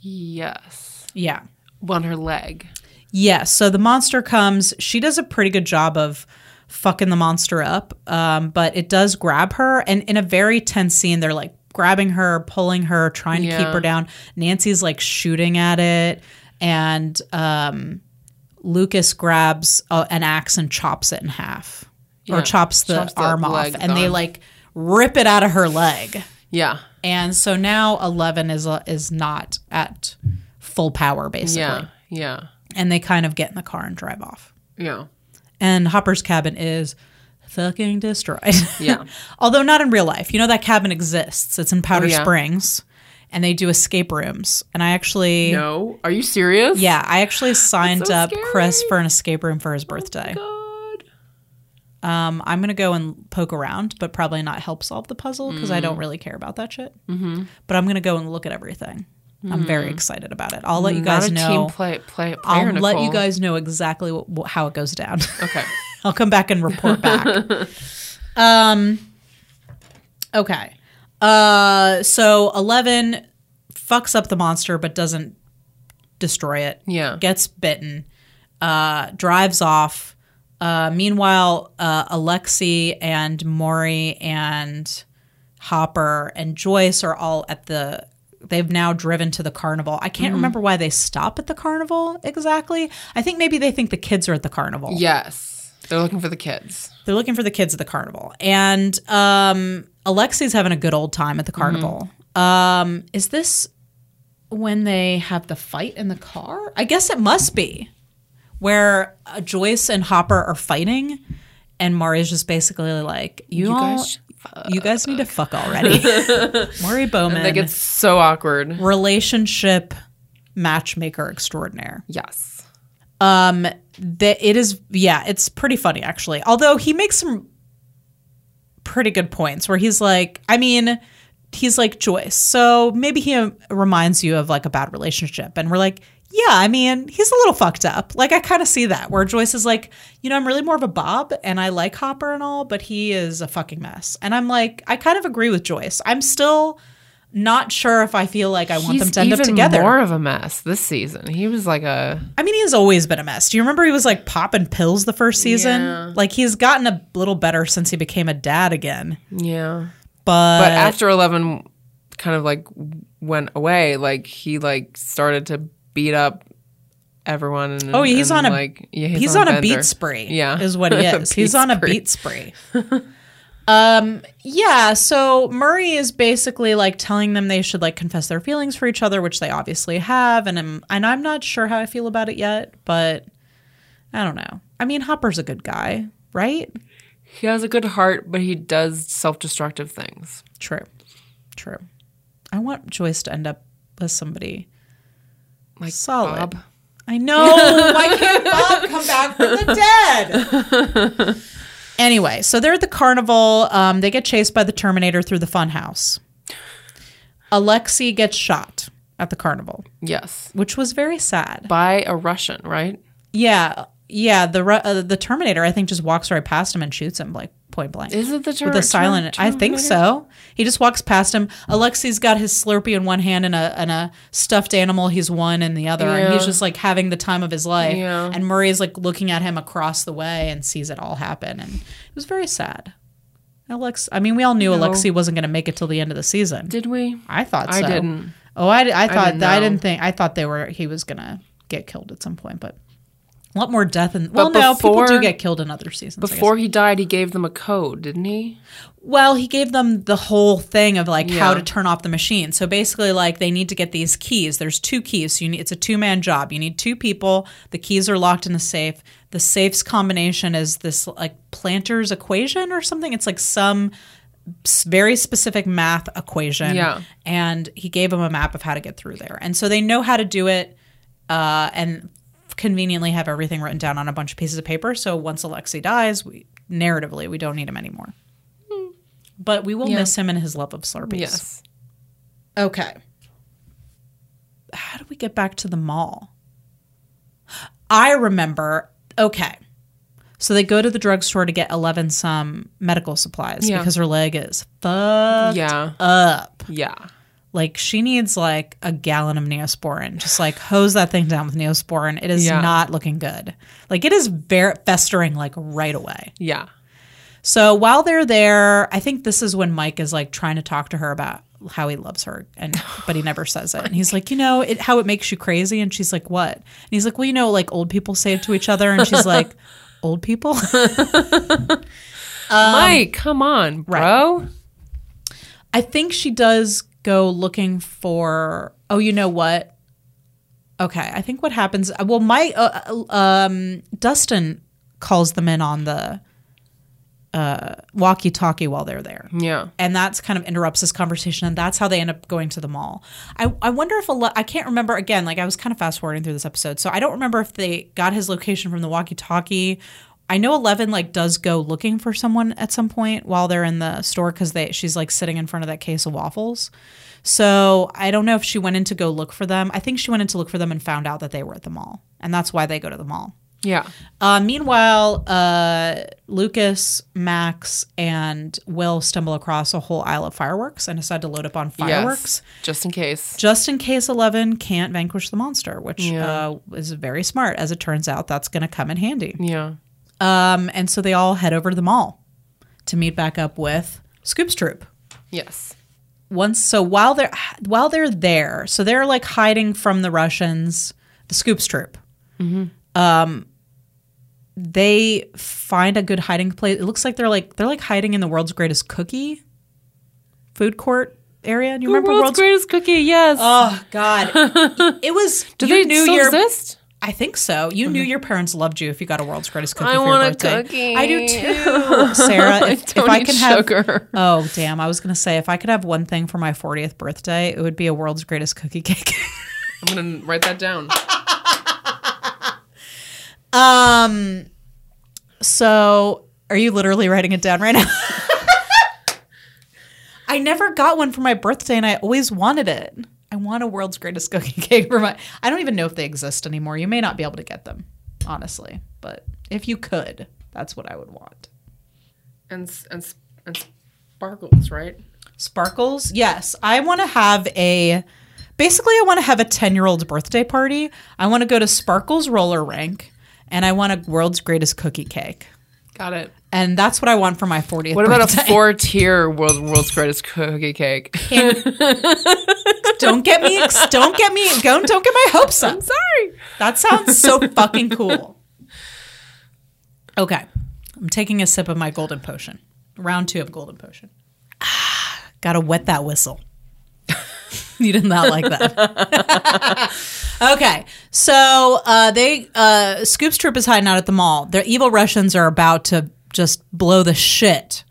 Yes, Yeah. on her leg. Yes. So the monster comes. She does a pretty good job of fucking the monster up, um, but it does grab her. And in a very tense scene, they're like grabbing her, pulling her, trying to keep her down. Nancy's like shooting at it. And um, Lucas grabs an axe and chops it in half or chops the Chops arm off. And they like rip it out of her leg. Yeah, And so now Eleven is uh, is not at full power basically. yeah, yeah, And they kind of get in the car and drive off. yeah, And Hopper's cabin is fucking destroyed. Yeah. [LAUGHS] Although not in real life. You know that cabin exists. It's in Powder Oh, yeah. Springs. And they do escape rooms. And I actually No, are you serious? Yeah, I actually signed so up scary. Chris for an escape room for his birthday. God. Um, I'm gonna go and poke around, but probably not help solve the puzzle because I don't Mm. really care about that shit. Mm-hmm. But I'm gonna go and look at everything. I'm very excited about it. I'll let you guys Mm. Not a know. team play, play, player, I'll let you guys know exactly what, how it goes down. [LAUGHS] Okay. I'll come back and report back. [LAUGHS] um okay. Uh so 11 fucks up the monster but doesn't destroy it. Yeah. Gets bitten. Uh drives off. Uh meanwhile, uh Alexi and Murray and Hopper and Joyce are all at the they've now driven to the carnival. I can't remember why they stop at the carnival exactly. I think maybe they think the kids are at the carnival. Yes. They're looking for the kids. They're looking for the kids at the carnival. And um, Alexi's having a good old time at the carnival. Um, is this when they have the fight in the car? I guess it must be where uh, Joyce and Hopper are fighting. And Murray's just basically like, you, You all, guys you guys need to fuck already. [LAUGHS] Murray Bauman, Like it's so awkward. relationship matchmaker extraordinaire. Yes. Um, that it is, yeah, it's pretty funny actually. Although he makes some pretty good points where he's like, I mean, he's like Joyce, so maybe he reminds you of like a bad relationship, and we're like. Yeah, I mean, he's a little fucked up. Like, I kind of see that where Joyce is like, you know, I'm really more of a Bob and I like Hopper and all, but he is a fucking mess. And I'm like, I kind of agree with Joyce. I'm still not sure if I feel like I want He's them to end up together. more of a mess this season. He was like a I mean, he's always been a mess. Do you remember he was like popping pills the first season? Yeah. Like he's gotten a little better since he became a dad again. yeah. But, But after Eleven kind of like went away, like he like started to beat up everyone. And, oh, he's and, on a like yeah, he's, on, a bender. beat spree. Yeah, is what he [LAUGHS] is. he's on a beat spree. [LAUGHS] um, yeah. So Murray is basically like telling them they should like confess their feelings for each other, which they obviously have, and I'm and I'm not sure how I feel about it yet, but I don't know. I mean, Hopper's a good guy, right? He has a good heart, but he does self-destructive things. True. True. I want Joyce to end up with somebody Like solid. Bob. I know. [LAUGHS] Why can't Bob come back from the dead? [LAUGHS] anyway, so they're at the carnival. Um, they get chased by the Terminator through the funhouse. Alexi gets shot at the carnival, Yes, which was very sad. by a Russian, right? Yeah, yeah. The uh, the Terminator, I think, just walks right past him and shoots him like point blank. Is it the ter- with a silent. I think so. He just walks past him. Alexi's got his Slurpee in one hand and a and a stuffed animal he's one in the other, and he's just like having the time of his life. Yeah. And Murray's like looking at him across the way and sees it all happen, and it was very sad. Alex, I mean, we all knew No. Alexi wasn't going to make it till the end of the season. Did we? I thought so. I didn't. Oh, I, I thought didn't that, I didn't think. I thought they were. He was going to get killed at some point, but. A lot more death and well, no, people do get killed in other seasons. Before he died, he gave them a code, didn't he? Well, he gave them the whole thing of like how to turn off the machine. So basically, like they need to get these keys. There's two keys. So you need, it's a two man job. You need two people. The keys are locked in a safe. The safe's combination is this like Planter's equation or something. It's like some very specific math equation. Yeah. And he gave them a map of how to get through there. And so they know how to do it. Uh, and conveniently have everything written down on a bunch of pieces of paper. So once Alexi dies, we narratively we don't need him anymore. But we will Yeah. miss him and his love of Slurpees. Yes. Okay. How do we get back to the mall? I remember. Okay. So they go to the drugstore to get Eleven some medical supplies Yeah. because her leg is fucked Yeah. up. Yeah. Like she needs like a gallon of Neosporin. Just like hose that thing down with Neosporin. It is Yeah. not looking good. Like it is very festering like right away. Yeah. So while they're there, I think this is when Mike is like trying to talk to her about how he loves her and but he never says it. And he's like, "You know, it how it makes you crazy." And she's like, "What?" And he's like, "Well, you know, like old people say it to each other." And she's like, [LAUGHS] "Old people?" [LAUGHS] Mike, come on, bro. I think she does go looking for. Oh, you know what? Okay, I think what happens. Well, my uh, uh, um, Dustin calls them in on the uh, walkie-talkie while they're there, Yeah. and that's kind of interrupts this conversation, and that's how they end up going to the mall. I I wonder if a lo- I can't remember again. Like I was kind of fast forwarding through this episode, so I don't remember if they got his location from the walkie-talkie I know Eleven like does go looking for someone at some point while they're in the store because they she's like sitting in front of that case of waffles. So I don't know if she went in to go look for them. I think she went in to look for them and found out that they were at the mall, and that's why they go to the mall. Yeah. Uh, meanwhile, uh, Lucas, Max, and Will stumble across a whole aisle of fireworks and decide to load up on fireworks Yes. Just in case. just in case Eleven can't vanquish the monster, which Yeah. uh, is very smart. As it turns out, that's going to come in handy. Yeah. Um, and so they all head over to the mall to meet back up with Scoop's troop. Yes. Once, so while they're while they're there, so they're like hiding from the Russians, the Scoops troop. Um, they find a good hiding place. It looks like they're like they're like hiding in the world's greatest cookie food court area. Do you remember World's, world's greatest cookie. Yes. Oh God! [LAUGHS] it was. Do they knew still your, exist? I think so. You knew your parents loved you if you got a world's greatest cookie I for your want a cookie. I do too, [LAUGHS] Sarah. If, if don't I can have, oh damn! I was gonna say if I could have one thing for my 40th birthday, it would be a world's greatest cookie cake. I'm gonna write that down. [LAUGHS] um. So, are you literally writing it down right now? [LAUGHS] I never got one for my birthday, and I always wanted it. I want a world's greatest [LAUGHS] cookie cake for my. I don't even know if they exist anymore. You may not be able to get them, honestly. But if you could, that's what I would want. And and and sparkles, right? Sparkles, yes. I want to have a. Basically, I want to have a ten-year-old's birthday party. I want to go to Sparkles roller rink, and I want a world's greatest cookie cake. Got it. And that's what I want for my 40th What about birthday. a four-tier world world's greatest cookie cake? don't get me don't get me don't don't get my hopes up. I'm sorry. That sounds so fucking cool. Okay. I'm taking a sip of my golden potion. Round 2 of golden potion. [SIGHS] Ah, got to wet that whistle. [LAUGHS] you did not like that. [LAUGHS] okay. So, uh they uh Scoop's troop is hiding out at the mall. The evil Russians are about to just blow the shit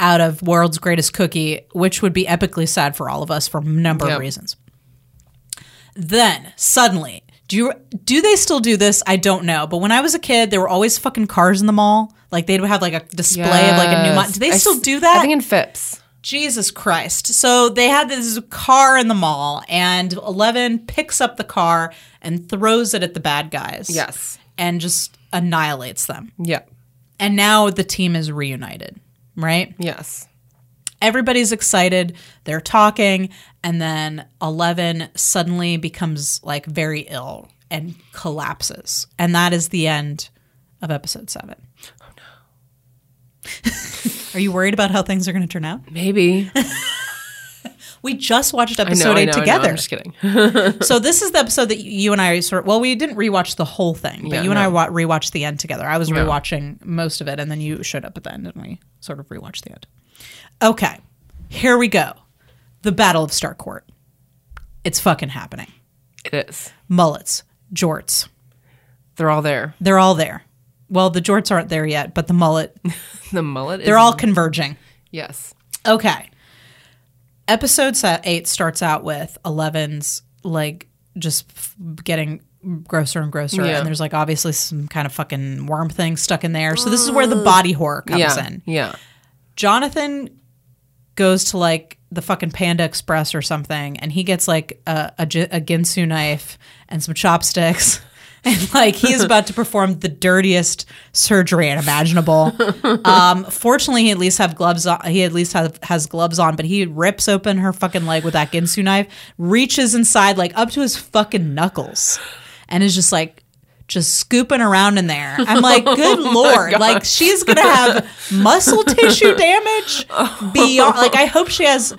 out of world's greatest cookie, which would be epically sad for all of us for a number Yep. of reasons. Then suddenly, do you do they still do this? I don't know. But when I was a kid, there were always fucking cars in the mall. Like they'd have like a display of like a new model. Do they I still do that? I think in Phipps. Jesus Christ. So they had this car in the mall, and Eleven picks up the car and throws it at the bad guys. Yes. And just annihilates them. Yeah. And now the team is reunited, right? Yes. everybody's excited they're talking and then 11 suddenly becomes like very ill and collapses and that is the end of episode 7 oh no [LAUGHS] are you worried about how things are going to turn out Maybe. [LAUGHS] we just watched I episode I 8 know, I know. together I'm just kidding. [LAUGHS] so this is the episode that you and I sort of, well we didn't rewatch the whole thing but Yeah, you and I no. wa- rewatched the end together I was Yeah. rewatching most of it and then you showed up at the end and we sort of rewatched the end okay here we go the battle of Starcourt it's fucking happening It is. mullets jorts They're all there. they're all there well the jorts aren't there yet but the mullet [LAUGHS] The mullet. they're all converging Yes. Okay. Episode eight starts out with Eleven's like just f- getting grosser and grosser, Yeah. and there's like obviously some kind of fucking worm thing stuck in there. So this is where the mm. body horror comes Yeah. in. Yeah. Jonathan goes to like the fucking Panda Express or something, and he gets like a, a, a Ginsu knife and some chopsticks. [LAUGHS] [LAUGHS] And like he is about to perform the dirtiest surgery imaginable. [LAUGHS] Um, fortunately, he at least have gloves on. He at least have, has gloves on, but he rips open her fucking leg with that Ginsu knife, reaches inside like up to his fucking knuckles, and is just like just scooping around in there. I'm like, [LAUGHS] good lord, like she's gonna have muscle tissue damage [LAUGHS] beyond. Like I hope she has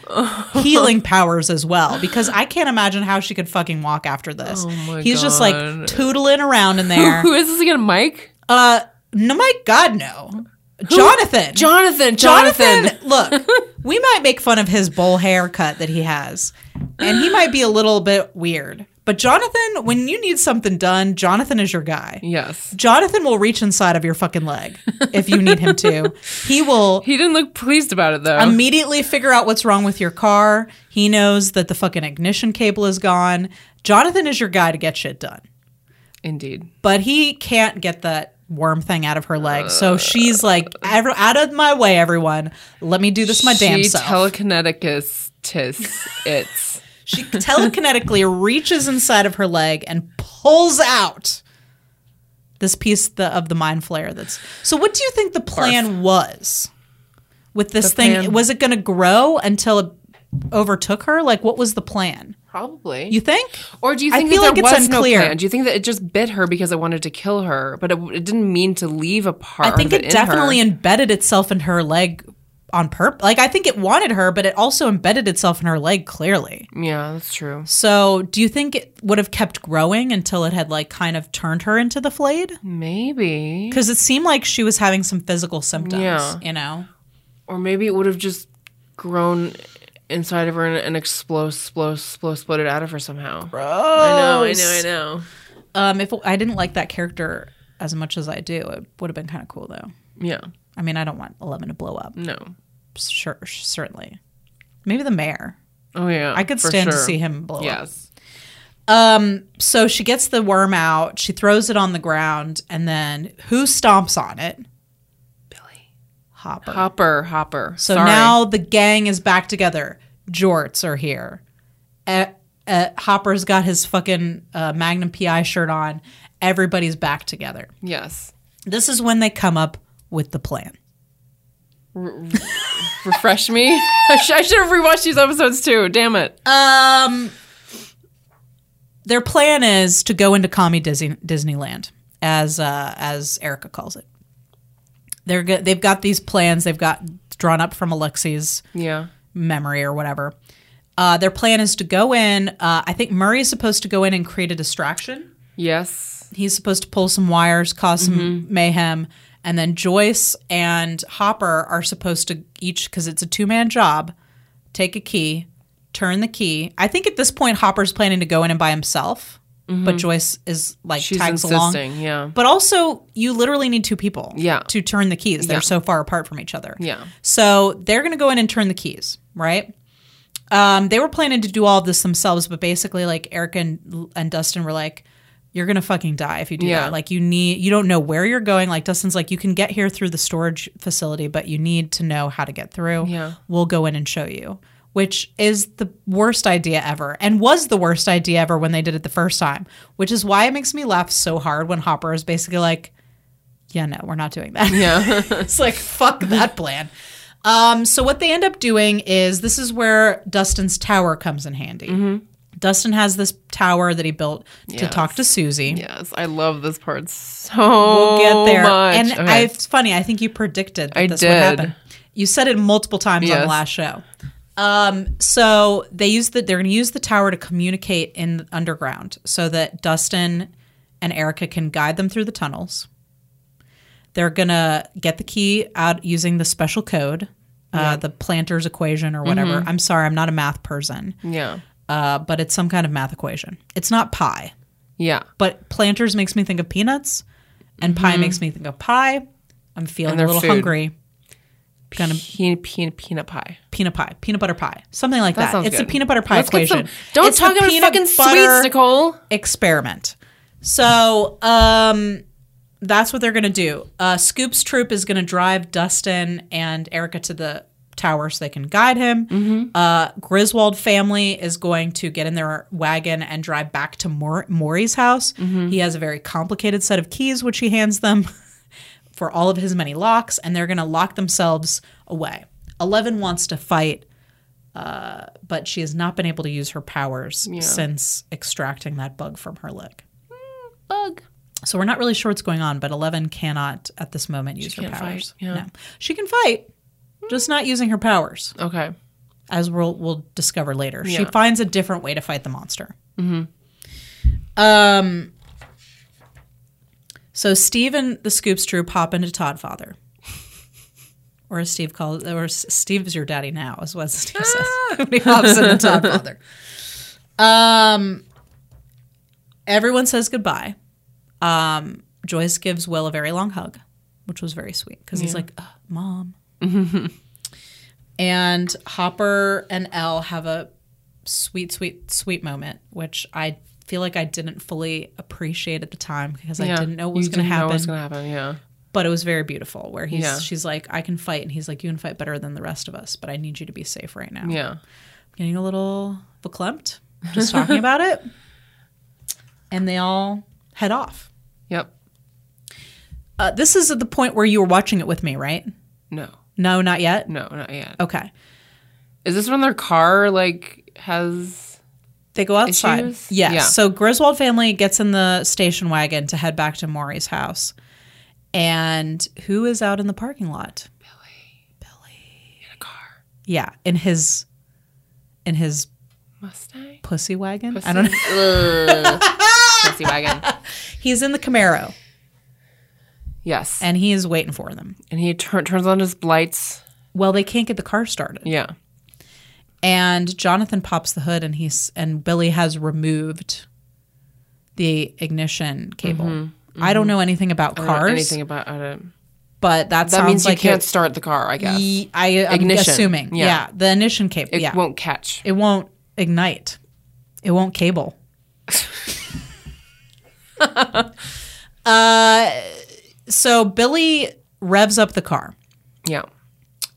healing powers as well because I can't imagine how she could fucking walk after this. my He's just like God. tootling around in [LAUGHS] there. Who is this again? Mike? Uh, no, my God, no. Jonathan. Jonathan. Jonathan. Jonathan, look, we might make fun of his bowl haircut that he has, and he might be a little bit weird. But Jonathan, when you need something done, Jonathan is your guy. Yes. Jonathan will reach inside of your fucking leg if you need him to. [LAUGHS] He will He didn't look pleased about it though. immediately figure out what's wrong with your car. He knows that the fucking ignition cable is gone. Jonathan is your guy to get shit done Indeed. but he can't get that worm thing out of her leg. So uh, she's like, out of my way, everyone. Let me do this my damn she self. telekineticus tis it's. [LAUGHS] she telekinetically reaches inside of her leg and pulls out this piece the, of the mind flayer that's so what do you think the plan was with this The thing plan- was it going to grow until it overtook her like what was the plan Probably. you think or do you I think feel that like there it's was unclear. no plan? Do you think that it just bit her because it wanted to kill her, but it, it didn't mean to leave a part? i think it in definitely embedded itself in her leg on purpose like i think it wanted her but it also embedded itself in her leg clearly Yeah, that's true. so do you think it would have kept growing until it had like kind of turned her into the flayed Maybe. because it seemed like she was having some physical symptoms Yeah. you know Or maybe it would have just grown inside of her and, and explode, explode, explode, exploded out of her somehow. Bro! I know, I know, I know. Um, if I didn't like that character as much as I do, it would have been kind of cool though. Yeah. I mean, I don't want Eleven to blow up. No. Sure, certainly. Maybe the mayor. Oh yeah. I could stand to see him blow up. Yes. So she gets the worm out. She throws it on the ground, and then who stomps on it? Billy. Hopper. Hopper, Hopper. so Sorry. now the gang is back together. Jorts are here. Uh, uh, Hopper's got his fucking uh, Magnum PI shirt on. Everybody's back together. Yes. This is when they come up with the plan. [LAUGHS] Refresh me. [LAUGHS] I, sh- I should have rewatched these episodes too. Damn it. Um, their plan is to go into commie Disney, Disneyland, as uh, as Erica calls it. They're go- they've got these plans they've got drawn up from Alexi's yeah. memory or whatever. Uh, their plan is to go in. Uh, I think Murray is supposed to go in and create a distraction. Yes. He's supposed to pull some wires, cause some mayhem, and then Joyce and Hopper are supposed to each because it's a two man job. Take a key, turn the key. I think at this point Hopper's planning to go in and by himself, but Joyce is like She's tags along. Yeah. But also, you literally need two people, Yeah. to turn the keys. They're Yeah. so far apart from each other. Yeah. So they're going to go in and turn the keys, right? Um, they were planning to do all of this themselves, but basically, like Eric and, and Dustin were like, "You're gonna fucking die if you do Yeah. that. Like, you need, you don't know where you're going. Like Dustin's like, you can get here through the storage facility, but you need to know how to get through. Yeah. we'll go in and show you." Which is the worst idea ever, and was the worst idea ever when they did it the first time. Which is why it makes me laugh so hard when Hopper is basically like, "Yeah, no, we're not doing that." Yeah. [LAUGHS] it's like fuck that plan. Um, so what they end up doing is this is where Dustin's tower comes in handy. Dustin has this tower that he built to Yes. talk to Susie. yes. I love this part so We'll get there. much. And Okay. I, it's funny. I think you predicted that I this would did. happen. You said it multiple times on the last show. Um, so they use the they're going to use the tower to communicate in the underground so that Dustin and Erica can guide them through the tunnels. They're going to get the key out using the special code, uh, the planter's equation or whatever. Mm-hmm. I'm sorry, I'm not a math person, yeah. Uh, but it's some kind of math equation. It's not pi Yeah. but planters makes me think of peanuts and pie makes me think of pie i'm feeling Mm-hmm. A little food. hungry Gonna- Peanut, peanut, peanut pie. peanut pie peanut butter pie something like That that, it's good. a peanut butter pie Let's equation some- don't It's talk about fucking sweets, Nicole. experiment so um that's what they're gonna do uh scoops troop is gonna drive dustin and erica to the tower so they can guide him Mm-hmm. uh griswold family is going to get in their wagon and drive back to Mor- murray's house Mm-hmm. he has a very complicated set of keys which he hands them [LAUGHS] for all of his many locks and they're going to lock themselves away 11 wants to fight uh, but she has not been able to use her powers since extracting that bug from her leg Bug. so we're not really sure what's going on, but Eleven cannot at this moment use her can't powers. fight, yeah. No, she can fight, just not using her powers, Okay. as we'll we'll discover later. She finds a different way to fight the monster. Um. So Steve and the Scoops troop hop into Toddfather. [LAUGHS] Or as Steve calls, or S- Steve is your daddy now, is what Steve says. [LAUGHS] when he hops into Toddfather. Um, everyone says goodbye. Um, Joyce gives Will a very long hug, which was very sweet because he's like, "Uh, "Mom." [LAUGHS] and Hopper and El have a sweet, sweet, sweet moment, which I feel like I didn't fully appreciate at the time because I didn't know what was going to know happen. what was gonna happen. Yeah. but it was very beautiful where he's Yeah. she's like I can fight and he's like you can fight better than the rest of us, but I need you to be safe right now. Yeah. I'm Getting a little verklempt just talking about it. [LAUGHS] And they all head off. Yep. Uh, this is at the point where you were watching it with me, right? No. No, not yet. No, not yet. Okay. Is this when their car like has They go outside. Yes. Yeah. So Griswold family gets in the station wagon to head back to Murray's house. And who is out in the parking lot? Billy. Billy. In a car? Yeah, in his in his Mustang? pussy wagon. I don't know. [LAUGHS] Pussy wagon. He's in the Camaro Yes. And, he is waiting for them. And he tur- turns on his lights. Well, they can't get the car started. Yeah. And Jonathan pops the hood and he's and Billy has removed the ignition cable. I don't know anything about Mm-hmm. I don't know cars, anything about it. but that, That sounds means like you can't it- start the car, I guess. Ye- I, am Ignition. assuming. Yeah. Yeah. the ignition cable. it yeah, won't catch. it won't ignite. It won't cable. [LAUGHS] uh, so Billy revs up the car. yeah.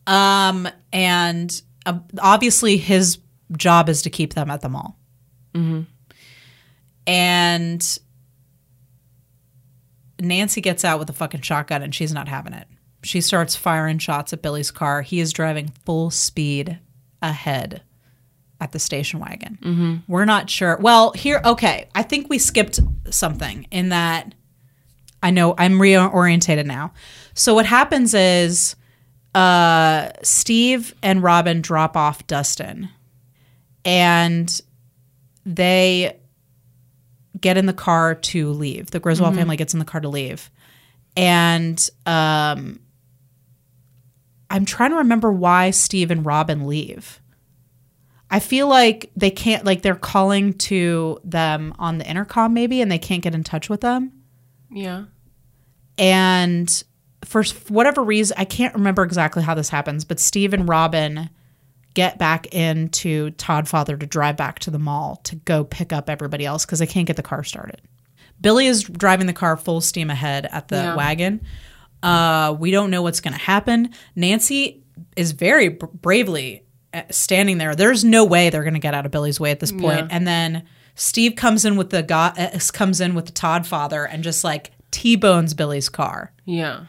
Um, and uh, obviously his job is to keep them at the mall. And Nancy gets out with a fucking shotgun and she's not having it. She starts firing shots at Billy's car. He is driving full speed ahead at the station wagon. We're not sure. Well, here, okay. I think we skipped something in that I know I'm reorientated now. So what happens is uh, Steve and Robin drop off Dustin, and they get in the car to leave. The Griswold family gets in the car to leave, and um, I'm trying to remember why Steve and Robin leave. I feel like they can't, like they're calling to them on the intercom maybe, and they can't get in touch with them Yeah. and for whatever reason i can't remember exactly how this happens but steve and robin get back into todd father to drive back to the mall to go pick up everybody else because they can't get the car started billy is driving the car full steam ahead at the Yeah. wagon uh, we don't know what's going to happen nancy is very bravely uh, standing there there's no way they're going to get out of billy's way at this point. Yeah. and then steve comes in with the go- uh, comes in with the todd father and just like t-bones billy's car Yeah.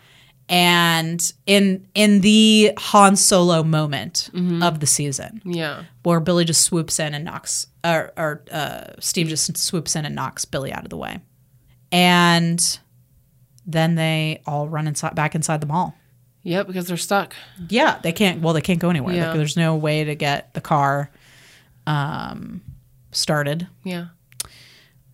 and in in the Han Solo moment of the season, Yeah. where Billy just swoops in and knocks, or, or uh, Steve just swoops in and knocks Billy out of the way, and then they all run inside back inside the mall. Yep, because they're stuck. Yeah, they can't. Well, they can't go anywhere. Yeah. Like, there's no way to get the car um, started. Yeah.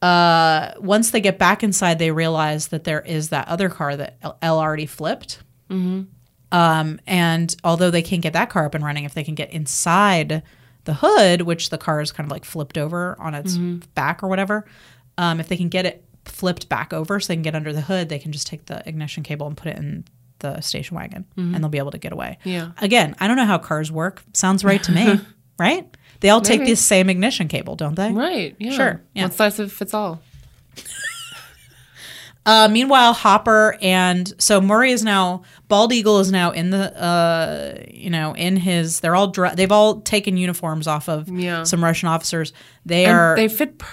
Uh, once they get back inside, they realize that there is that other car that El, already flipped. Um, and although they can't get that car up and running, if they can get inside the hood, which the car is kind of like flipped over on its back or whatever, um, if they can get it flipped back over so they can get under the hood, they can just take the ignition cable and put it in the station wagon and they'll be able to get away. Yeah. Again, I don't know how cars work. Sounds right to me, [LAUGHS] right? They all take Maybe. the same ignition cable, don't they? Right. Yeah. Sure, yeah. One size fits all. [LAUGHS] Uh, meanwhile, Hopper and so Murray is now Bald Eagle is now in the uh, you know in his they're all dre- they've all taken uniforms off of Yeah. some Russian officers. They And are they fit per-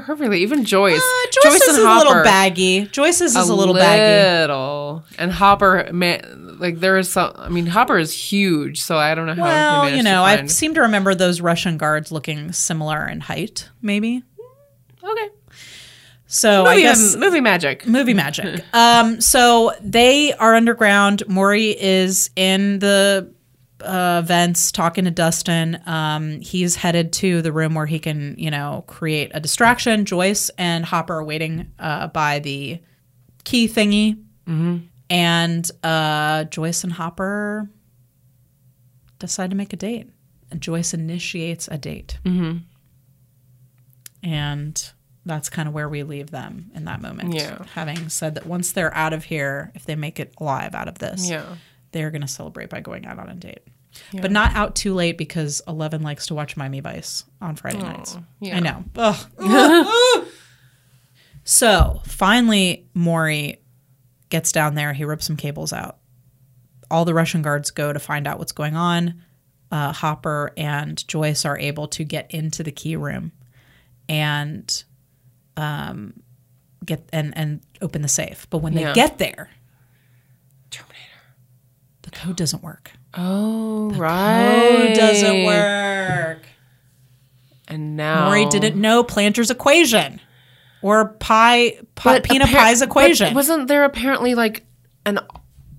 perfectly. Even Joyce. uh, Joyce's is a little baggy. Joyce's is a, little baggy. Little. And Hopper, man, like there is some. I mean, Hopper is huge, so I don't know how. Well, you know, I seem to remember those Russian guards looking similar in height, maybe. okay. So I Movie, guess movie magic. movie [LAUGHS] magic. um, so they are underground. Murray is in the uh, vents talking to Dustin. Um, he's headed to the room where he can, you know, create a distraction. Joyce and Hopper are waiting uh, by the key thingy, and uh, Joyce and Hopper decide to make a date. And Joyce initiates a date, and that's kind of where we leave them in that moment. Yeah. Having said that, once they're out of here, if they make it alive out of this, Yeah. they're going to celebrate by going out on a date. but not out too late because Eleven likes to watch Miami Vice on Friday nights. yeah. I know. [LAUGHS] [LAUGHS] So finally, Murray gets down there. He rips some cables out. All the Russian guards go to find out what's going on. Uh, Hopper and Joyce are able to get into the key room and um, get and and open the safe. But when they Yeah. get there, Terminator, the code doesn't work. Oh, right. Code doesn't work. And now Murray didn't know Planter's equation or pie, pi, But Pina appar- Pie's equation. wasn't there apparently like an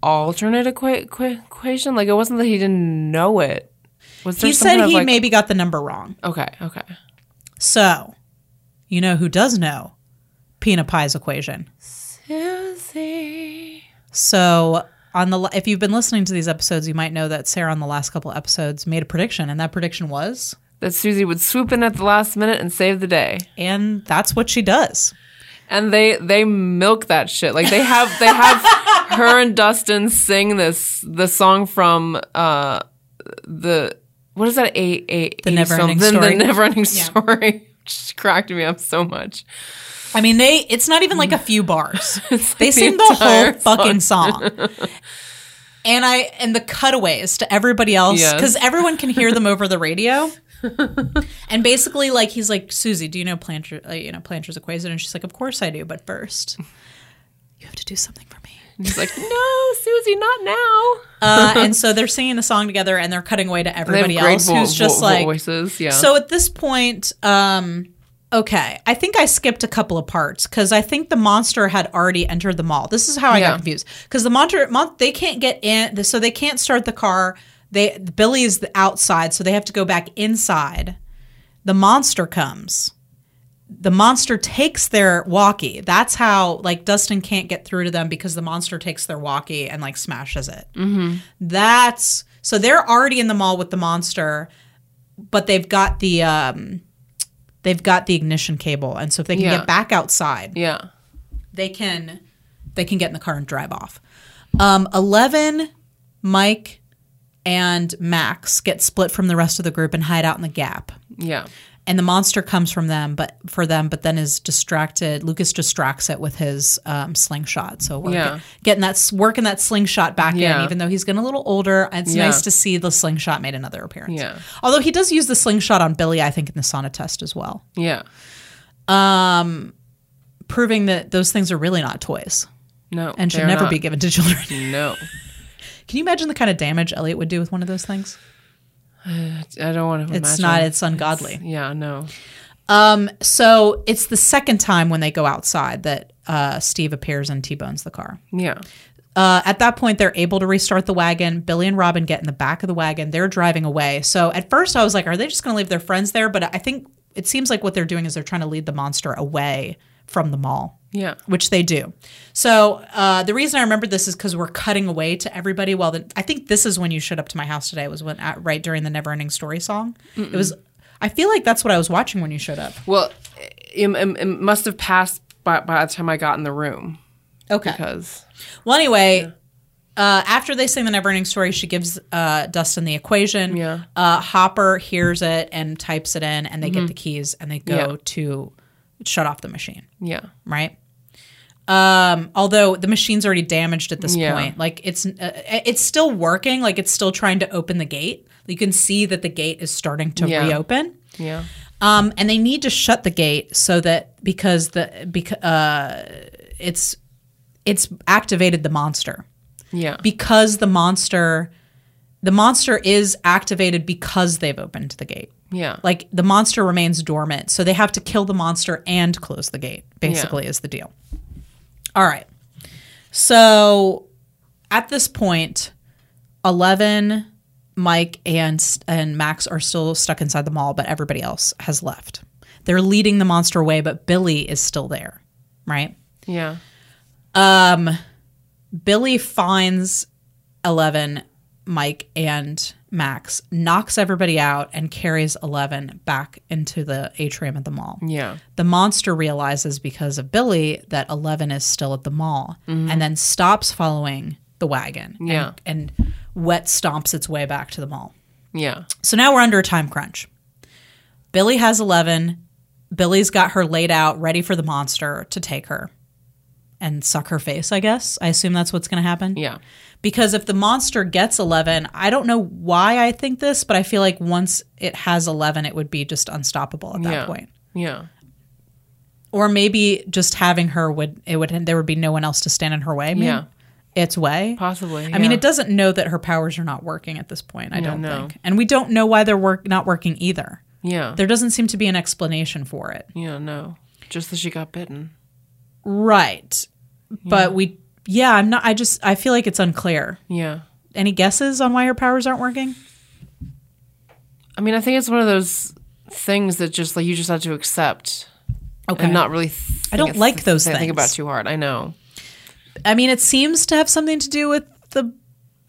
alternate equa- equa- equation? Like it wasn't that he didn't know it. Was there he said he like- maybe got the number wrong. Okay, okay. So, you know who does know Pina Pie's equation? Susie. So, on the if you've been listening to these episodes, you might know that Sarah on the last couple episodes made a prediction, and that prediction was, That Susie would swoop in at the last minute and save the day. and that's what she does. And they they milk that shit. Like they have they have [LAUGHS] her and Dustin sing this the song from uh the what is that a a The Never-Ending film? The- Story. The never ending story. Just cracked me up so much. I mean, they it's not even like a few bars. [LAUGHS] they the sing the whole fucking song. [LAUGHS] And I and the cutaways to everybody else Yes. because everyone can hear them over the radio. And basically, like he's like, Susie, do you know Planter? Uh, you know Planter's equation? And she's like, Of course I do, but first, you have to do something for me. And He's like, no, Susie, not now. Uh, and [LAUGHS] so they're singing the song together, and they're cutting away to everybody else vo- who's just vo- like voices. Yeah. So at this point, um, okay, I think I skipped a couple of parts because I think the monster had already entered the mall. This is how I Yeah. got confused because the monster, mon- they can't get in, so they can't start the car. They Billy is the outside, so they have to go back inside. The monster comes. The monster takes their walkie. That's how like Dustin can't get through to them because the monster takes their walkie and like smashes it. Mm-hmm. That's so they're already in the mall with the monster, but they've got the um, they've got the ignition cable, and so if they can Yeah. get back outside, yeah. they can they can get in the car and drive off. Um, Eleven, Mike, and Max get split from the rest of the group and hide out in the gap. Yeah. And the monster comes from them, but for them, but then is distracted. Lucas distracts it with his um, slingshot. So working, Yeah. getting that working that slingshot back in, even though he's getting a little older. It's Yeah. nice to see the slingshot made another appearance. Yeah. Although he does use the slingshot on Billy, I think, in the sauna test as well, Yeah. proving that those things are really not toys No. and should never not. be given to children. No. [LAUGHS] Can you imagine the kind of damage Elliot would do with one of those things? I don't want to It's imagine. not. It's ungodly. Yeah, no. Um, so it's the second time when they go outside that uh, Steve appears and T-bones the car. Yeah. Uh, at that point, they're able to restart the wagon. Billy and Robin get in the back of the wagon. They're driving away. So at first, I was like, are they just going to leave their friends there? But I think it seems like what they're doing is they're trying to lead the monster away from the mall. Yeah. Which they do. So uh, the reason I remember this is because we're cutting away to everybody. Well, the, I think this is when you showed up to my house today. Was when at, right during the Never Ending Story song. It was. I feel like that's what I was watching when you showed up. Well, it, it, it must have passed by, by the time I got in the room Okay. because Well, anyway, uh, after they sing the never ending story, she gives uh, Dustin the equation. Yeah. Uh, Hopper hears it and types it in, and they get the keys and they go Yeah. to shut off the machine, yeah. right? Um, although the machine's already damaged at this Yeah. point, like it's uh, it's still working, like it's still trying to open the gate. You can see that the gate is starting to Yeah. reopen. Yeah. Um, and they need to shut the gate so that because the because uh, it's it's activated the monster Yeah. because the monster the monster is activated because they've opened the gate. Yeah. Like the monster remains dormant, so they have to kill the monster and close the gate. Basically, is the deal. All right. So at this point, Eleven, Mike, and and Max are still stuck inside the mall, but everybody else has left. They're leading the monster away, but Billy is still there, right? yeah. Um, Billy finds Eleven, Mike, and Max, knocks everybody out, and carries Eleven back into the atrium at the mall. Yeah. The monster realizes because of Billy that Eleven is still at the mall mm-hmm. and then stops following the wagon. And- Yeah. And, wet stomps its way back to the mall. Yeah. So now we're under a time crunch. Billy has 11. Billy's got her laid out, ready for the monster to take her and suck her face, I guess. I assume that's what's going to happen. Yeah. Because if the monster gets 11, I don't know why I think this, but I feel like once it has 11, it would be just unstoppable at that Yeah. point. Yeah. Or maybe just having her would, it would, there would be no one else to stand in her way. maybe. Yeah. Its way. Possibly. I mean, it doesn't know that her powers are not working at this point. I Yeah, don't no. think, and we don't know why they're work not working either. Yeah. There doesn't seem to be an explanation for it. Yeah. No. Just that she got bitten. Right. But we, yeah, I'm not. I just, I feel like it's unclear. Yeah. Any guesses on why her powers aren't working? I mean, I think it's one of those things that just like you just have to accept Okay. and not really. I don't like those things. think about too hard. I know. I mean, it seems to have something to do with the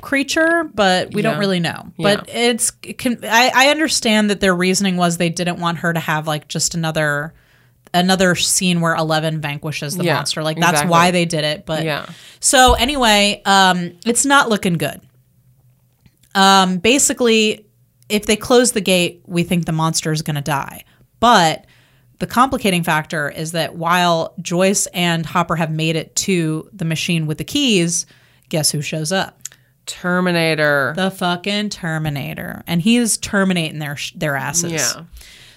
creature, but we don't really know. Yeah. But it's, it can, I, I understand that their reasoning was they didn't want her to have like just another. Another scene where Eleven vanquishes the Yeah, monster, like that's exactly. why they did it. But Yeah. So anyway, um, it's not looking good. Um, basically, if they close the gate, we think the monster is going to die. But the complicating factor is that while Joyce and Hopper have made it to the machine with the keys, guess who shows up? Terminator. The fucking Terminator, and he is terminating their sh- their asses. yeah.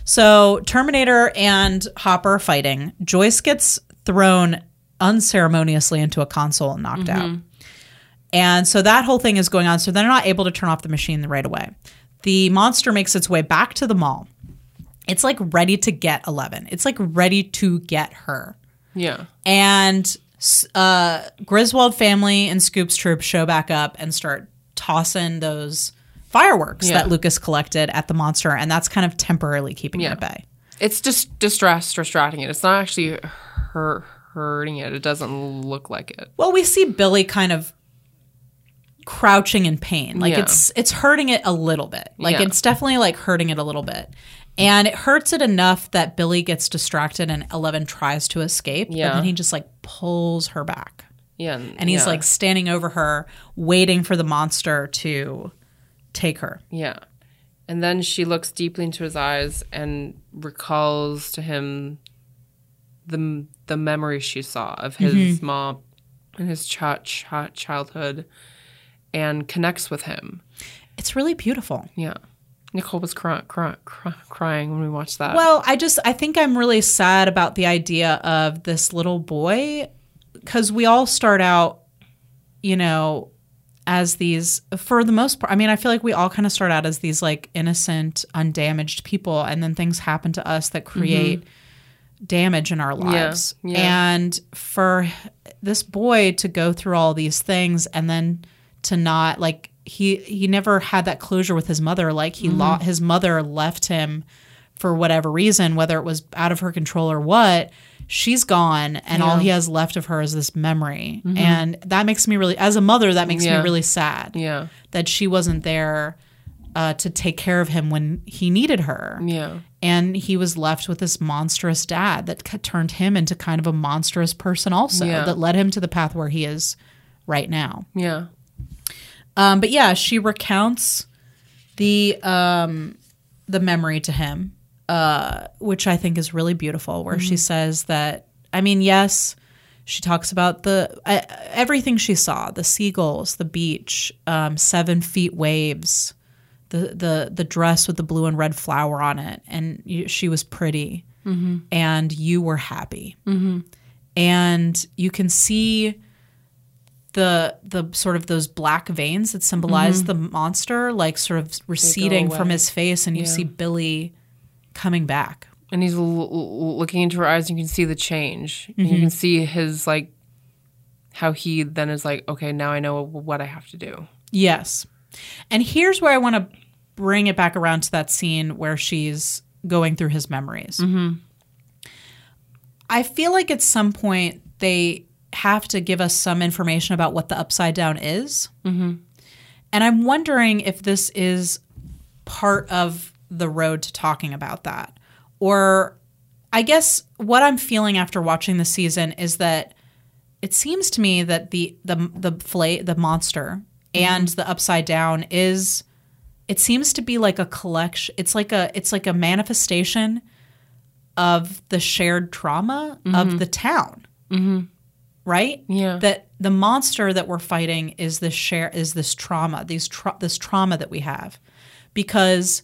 So Terminator and Hopper are fighting. Joyce gets thrown unceremoniously into a console and knocked out. And so that whole thing is going on. So they're not able to turn off the machine right away. The monster makes its way back to the mall. It's like ready to get 11. It's like ready to get her. Yeah. And uh, Griswold family and Scoops Troop show back up and start tossing those fireworks Yeah. that Lucas collected at the monster. And that's kind of temporarily keeping Yeah. it at bay. It's just distress, distracting it. It's not actually hurt, hurting it. It doesn't look like it. Well, we see Billy kind of crouching in pain. Like Yeah. it's it's hurting it a little bit. Like it's definitely like hurting it a little bit. And it hurts it enough that Billy gets distracted and Eleven tries to escape. But Yeah. then he just like pulls her back. Yeah. And he's like standing over her, waiting for the monster to take her. Yeah. And then she looks deeply into his eyes and recalls to him the the memories she saw of his Mm-hmm. mom and his ch- ch- childhood and connects with him. It's really beautiful. Yeah. Nicole was cry- cry- cry- crying when we watched that. Well, I just I think I'm really sad about the idea of this little boy cuz we all start out you know as these for the most part I mean I feel like we all kind of start out as these like innocent undamaged people and then things happen to us that create damage in our lives. Mm-hmm. yeah. And for this boy to go through all these things and then to not like he he never had that closure with his mother like he Mm-hmm. lo- his mother left him for whatever reason whether it was out of her control or what she's gone and all he has left of her is this memory and that makes me really as a mother that makes Mm-hmm. Yeah. me really sad yeah. that she wasn't there uh, to take care of him when he needed her Yeah. and he was left with this monstrous dad that c- turned him into kind of a monstrous person also Yeah. that led him to the path where he is right now Yeah. um, but yeah she recounts the um, the memory to him uh, which i think is really beautiful where she says that i mean yes she talks about the uh, everything she saw the seagulls the beach um, seven feet waves the the the dress with the blue and red flower on it, and you, she was pretty, and you were happy, and you can see the the sort of those black veins that symbolize the monster, like sort of receding from his face, and you see Billy coming back. And he's l- looking into her eyes. And you can see the change. Mm-hmm. you can see his like how he then is like, okay, now I know what I have to do. Yes. And here's where I want to bring it back around to that scene where she's going through his memories. I feel like at some point they have to give us some information about what the upside down is. And I'm wondering if this is part of the road to talking about that. Or I guess what I'm feeling after watching the season is that it seems to me that the the the fla- the monster mm-hmm. and the upside down is it seems to be like a collection it's like a it's like a manifestation of the shared trauma of mm-hmm. the town. Mm-hmm. Right? Yeah. that the monster that we're fighting is this share is this trauma these tra- this trauma that we have. Because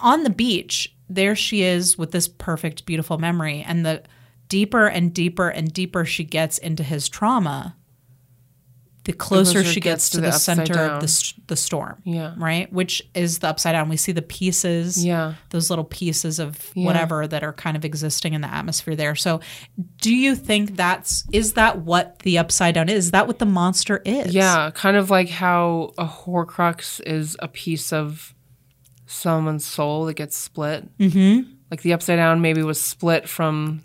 on the beach there she is with this perfect beautiful memory. And the deeper and deeper and deeper she gets into his trauma the closer closer she gets, gets to, to the, the center of the, the storm Yeah. right? Which is the upside down. We see the pieces Yeah. those little pieces of Yeah. whatever that are kind of existing in the atmosphere there. So do you think that's is that what the upside down is? Is that what the monster is? Yeah, kind of like how a Horcrux is a piece of someone's soul that gets split. Mm-hmm. Like the Upside Down maybe was split from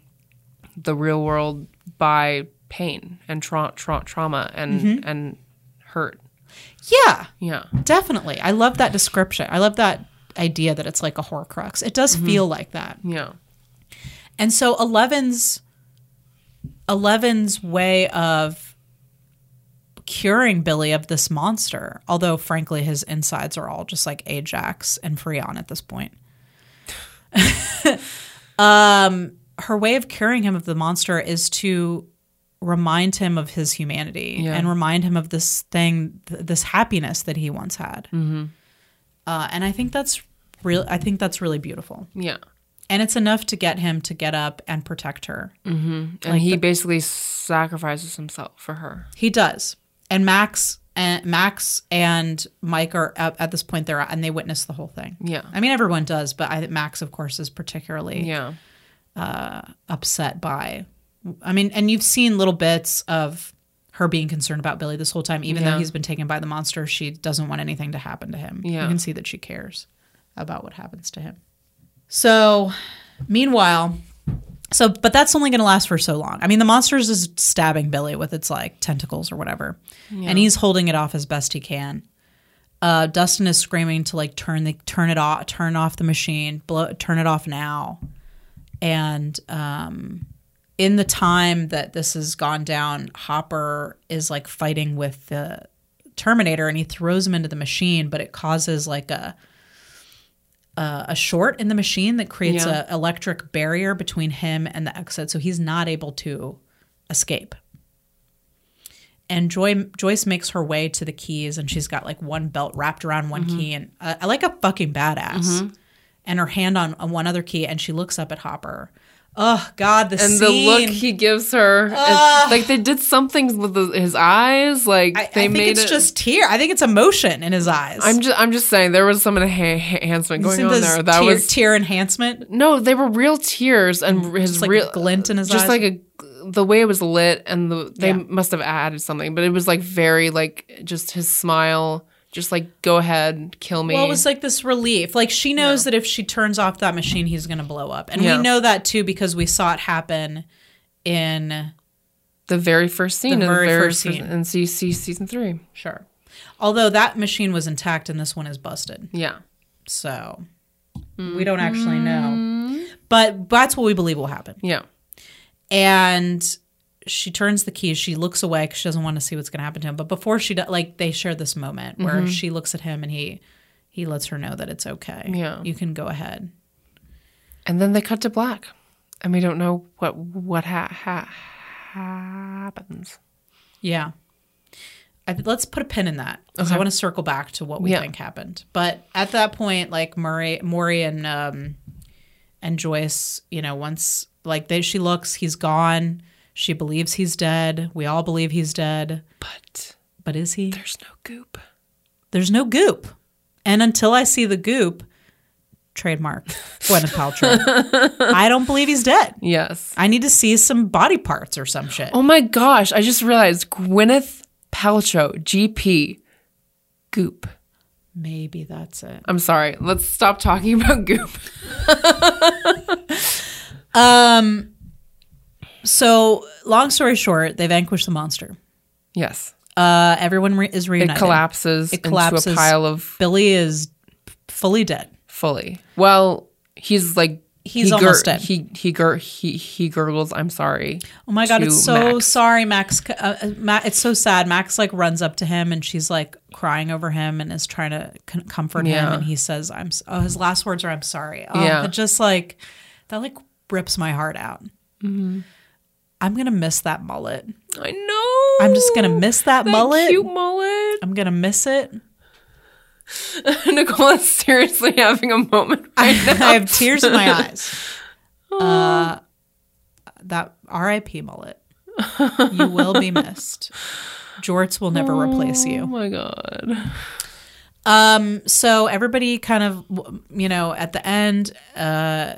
the real world by pain and tra- tra- trauma and and hurt. yeah. Yeah, definitely. I love that description. I love that idea that it's like a horcrux. It does feel like that. Yeah, And so Eleven's Eleven's way of curing Billy of this monster, although frankly his insides are all just like Ajax and Freon at this point. [LAUGHS] um her way of curing him of the monster is to remind him of his humanity Yeah. and remind him of this thing th- this happiness that he once had. Uh, and I think that's real I think that's really beautiful yeah. and it's enough to get him to get up and protect her. And he basically sacrifices himself for her. He does, and Max and Max and Mike are at, at this point there, and they witness the whole thing. Yeah. I mean everyone does, but I think Max, of course, is particularly Yeah, Uh, upset by. I mean, and you've seen little bits of her being concerned about Billy this whole time, even though he's been taken by the monster. She doesn't want anything to happen to him. Yeah. You can see that she cares about what happens to him. So, meanwhile, so but that's only going to last for so long. I mean, the monster is just stabbing Billy with its like tentacles or whatever, and he's holding it off as best he can. Uh, Dustin is screaming to like turn the turn it off, turn off the machine, blow, turn it off now. And um, in the time that this has gone down, Hopper is like fighting with the Terminator, and he throws him into the machine, but it causes like a a, a short in the machine that creates Yeah. a electric barrier between him and the exit, so he's not able to escape. And Joy Joyce makes her way to the keys, and she's got like one belt wrapped around one Mm-hmm. key, and uh, I like a fucking badass. And her hand on, on one other key, and she looks up at Hopper. Oh God, the and scene. the look he gives her, is- like they did something with the, his eyes. Like I, I they think made it's it. just tear. I think it's emotion in his eyes. I'm just, I'm just saying there was some enha- enhancement going on there. That tear, was tear enhancement. no, they were real tears and mm, his Just like real a glint in his just eyes. like a the way it was lit and the they Yeah. must have added something, but it was like very like just his smile, just like go ahead, kill me. Well, it was like this relief. Like she knows that if she turns off that machine, he's going to blow up, and Yeah. we know that too because we saw it happen in the very first scene, The in very the very first scene. in CC season three. sure. Although that machine was intact and this one is busted, Yeah, so we don't actually know. But that's what we believe will happen. yeah, and she turns the keys she looks away because she doesn't want to see what's going to happen to him but before she does like they share this moment where Mm-hmm. she looks at him and he he lets her know that it's okay Yeah. you can go ahead and then they cut to black, and we don't know what what ha- ha- happens. yeah I, let's put a pin in that because I want to circle back to what we Yeah. think happened. But at that point, like Murray, Maury, and um, and Joyce, you know, once like they, she looks, he's gone. She believes he's dead. We all believe he's dead. But But is he? there's no goop. There's no goop. And until I see the goop, trademark [LAUGHS] Gwyneth Paltrow. [LAUGHS] I don't believe he's dead. Yes. I need to see some body parts or some shit. Oh my gosh! I just realized Gwyneth Paltrow, GP, Goop. Maybe that's it. I'm sorry. Let's stop talking [LAUGHS] about Goop. Um, So, long story short, they vanquish the monster. Yes, Uh, everyone re- is it reunited. collapses, It collapses. into a pile of Billy is fully dead. fully. Well, he's like he's he almost gur- dead. He he gur- he he gurgles. I'm sorry. oh my god, it's so Max. sorry, Max. Uh, uh, Ma- it's so sad. Max like runs up to him and she's like crying over him and is trying to con- comfort him. And he says, "I'm." s- Oh, his last words are, "I'm sorry." Oh, Yeah. it just like that like rips my heart out. Mm-hmm. I'm gonna miss that mullet. I know. I'm just gonna miss that, that mullet. cute mullet. I'm gonna miss it. [LAUGHS] Nicole is seriously having a moment [LAUGHS] I right now. have tears in my eyes. [LAUGHS] Uh, that R.I.P. mullet. You will be missed. Jorts will never replace you. Oh my god. Um, so everybody kind of, you know, at the end, uh,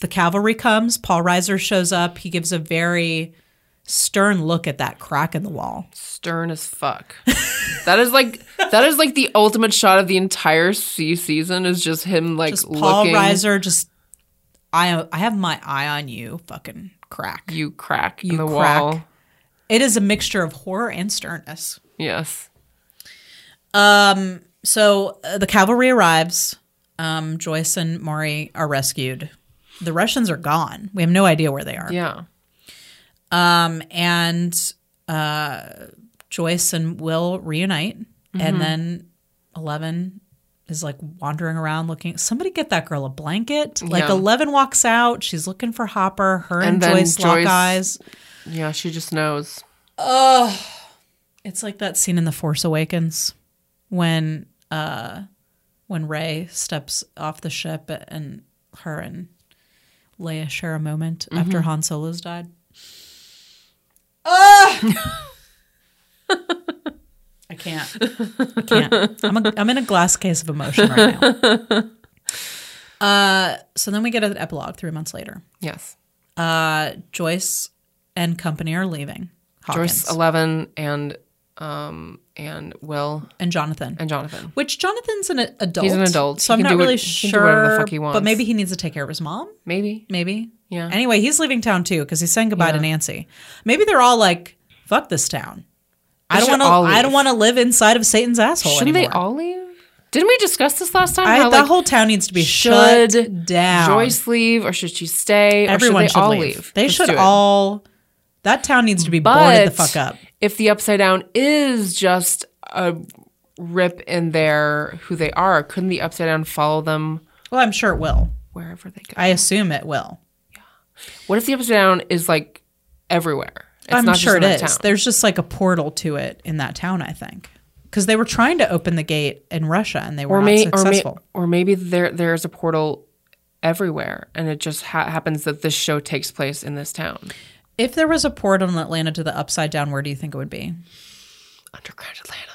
the cavalry comes. Paul Reiser shows up. He gives a very stern look at that crack in the wall. Stern as fuck. [LAUGHS] that is like that is like the ultimate shot of the entire sea season is just him like Just Paul looking Reiser, just I, I have my eye on you, fucking crack. you crack You in the crack. wall. It is a mixture of horror and sternness. Yes. Um, so uh, the cavalry arrives. Um, Joyce and Maury are rescued. The Russians are gone. We have no idea where they are. Yeah. Um, and uh, Joyce and Will reunite, Mm-hmm. and then Eleven is like wandering around looking. Somebody get that girl a blanket. Like Yeah. Eleven walks out. She's looking for Hopper. Her and, And then Joyce lock eyes. Yeah, she just knows. It's like that scene in The Force Awakens when uh when Rey steps off the ship and her and Leia share a moment Mm-hmm. after Han Solo's died. Ah! [LAUGHS] I can't. I can't. I'm, a, I'm in a glass case of emotion right now. [LAUGHS] Uh, so then we get an epilogue three months later. Yes. Uh, Joyce and company are leaving. Hawkins Joyce Eleven and um and Will and Jonathan. and Jonathan. Which Jonathan's an adult. He's an adult. So He I'm not really what- sure. do the fuck he wants. But maybe he needs to take care of his mom. Maybe. Maybe. Yeah. Anyway, he's leaving town too because he's saying goodbye to Nancy. Maybe they're all like, "Fuck this town. I don't want to. I don't want to live inside of Satan's asshole anyway. Shouldn't anymore." they all leave? Didn't we discuss this last time? I, How, that like, whole town needs to be should shut down. Joyce leave or should she stay? Everyone should should, they all leave. leave? They Let's should all. That town needs to be boarded the fuck up. If the upside down is just a rip in their who they are, couldn't the upside down follow them Well, I'm sure it will. wherever they go? I assume it will. Yeah. what if the upside down is like everywhere? It's I'm sure it town. There's just like a portal to it in that town, I think. Because they were trying to open the gate in Russia and they were or not may, or, may, successful. or maybe there there's a portal everywhere, and it just ha- happens that this show takes place in this town. If there was a portal in Atlanta to the upside down, where do you think it would be? Underground Atlanta.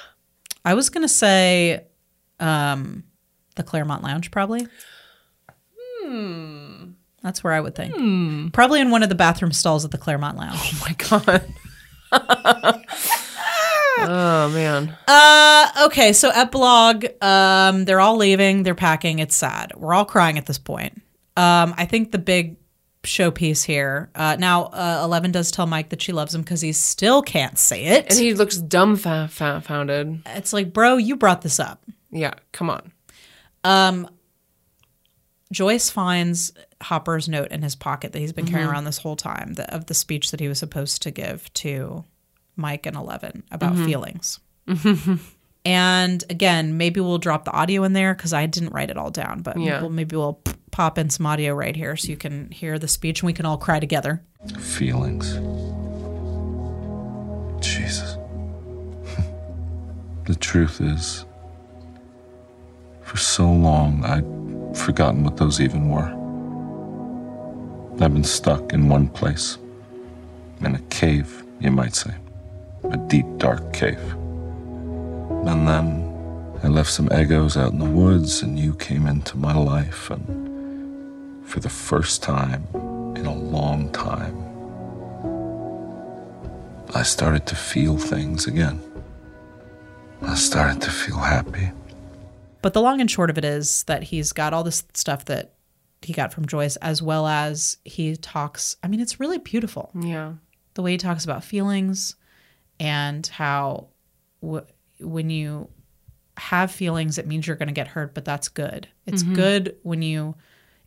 I was gonna say um the Clermont Lounge, probably. Hmm. That's where I would think. Probably in one of the bathroom stalls at the Clermont Lounge. Oh my god. [LAUGHS] oh man. Uh okay, so epilogue. Um, they're all leaving, they're packing, it's sad. We're all crying at this point. Um, I think the big showpiece here. Uh now uh, Eleven does tell Mike that she loves him because he still can't say it. And he looks dumbfounded. it's like, bro, you brought this up. Yeah, come on. Um, Joyce finds Hopper's note in his pocket that he's been carrying around this whole time the, of the speech that he was supposed to give to Mike and Eleven about feelings. [LAUGHS] and again, maybe we'll drop the audio in there because I didn't write it all down, but Yeah. we'll, maybe we'll pop in some audio right here so you can hear the speech and we can all cry together. Feelings. Jesus. [LAUGHS] the truth is, for so long, I'd forgotten what those even were. I've been stuck in one place. In a cave, you might say. A deep, dark cave. And then I left some Eggos out in the woods, and you came into my life, and for the first time in a long time, I started to feel things again. I started to feel happy. But the long and short of it is that he's got all this stuff that he got from Joyce, as well as he talks. I mean, it's really beautiful. Yeah. the way he talks about feelings and how w- when you have feelings it means you're going to get hurt but that's good it's mm-hmm. good when you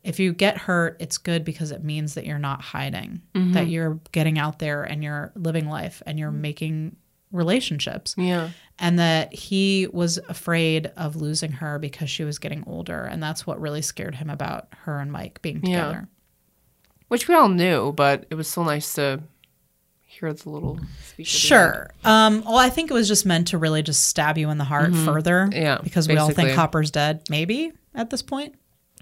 if you get hurt, it's good because it means that you're not hiding, Mm-hmm. that you're getting out there and you're living life and you're making relationships. Yeah. And that he was afraid of losing her because she was getting older. And that's what really scared him about her and Mike being Yeah. together. Which we all knew, but it was so nice to hear the little speech. Sure. Um, well, I think it was just meant to really just stab you in the heart further. Mm-hmm. Yeah, Because we all think. Hopper's dead, maybe at this point.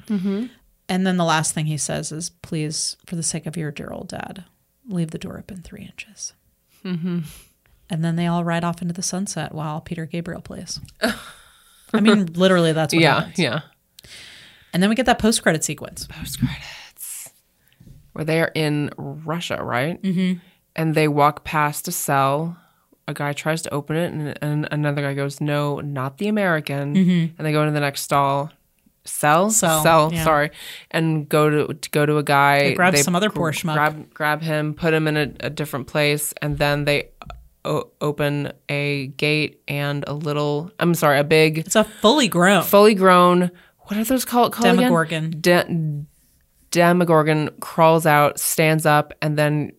Mm-hmm. And then the last thing he says is, please, for the sake of your dear old dad, leave the door open three inches. Mm-hmm. And then they all ride off into the sunset while Peter Gabriel plays. I mean, [LAUGHS] literally, that's what. Yeah, happens. yeah. And then we get that post credit sequence. Post credits. Where they are in Russia, right? Mm-hmm. And they walk past a cell. A guy tries to open it, and, and another guy goes, "No, not the American." And they go into the next stall. Cell, sell, sell yeah. Sorry, and go to, to go to a guy. They grab some other poor schmuck. Grab grab him, put him in a, a different place, and then they uh, o- open a gate and a little. I'm sorry, a big It's a fully grown. fully grown. What are those called? called again? Demogorgon. De- Demogorgon crawls out, stands up, and then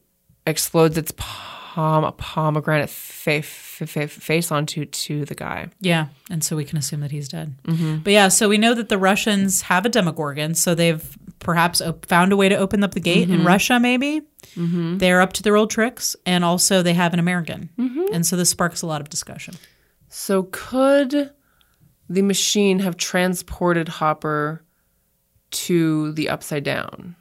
explodes its pom- pomegranate fa- fa- fa- face onto to the guy. Yeah, and so we can assume that he's dead. Mm-hmm. But yeah, so we know that the Russians have a Demogorgon, so they've perhaps op- found a way to open up the gate in mm-hmm. Russia. Maybe mm-hmm. they're up to their old tricks, and also they have an American, and so this sparks a lot of discussion. So could the machine have transported Hopper to the Upside Down,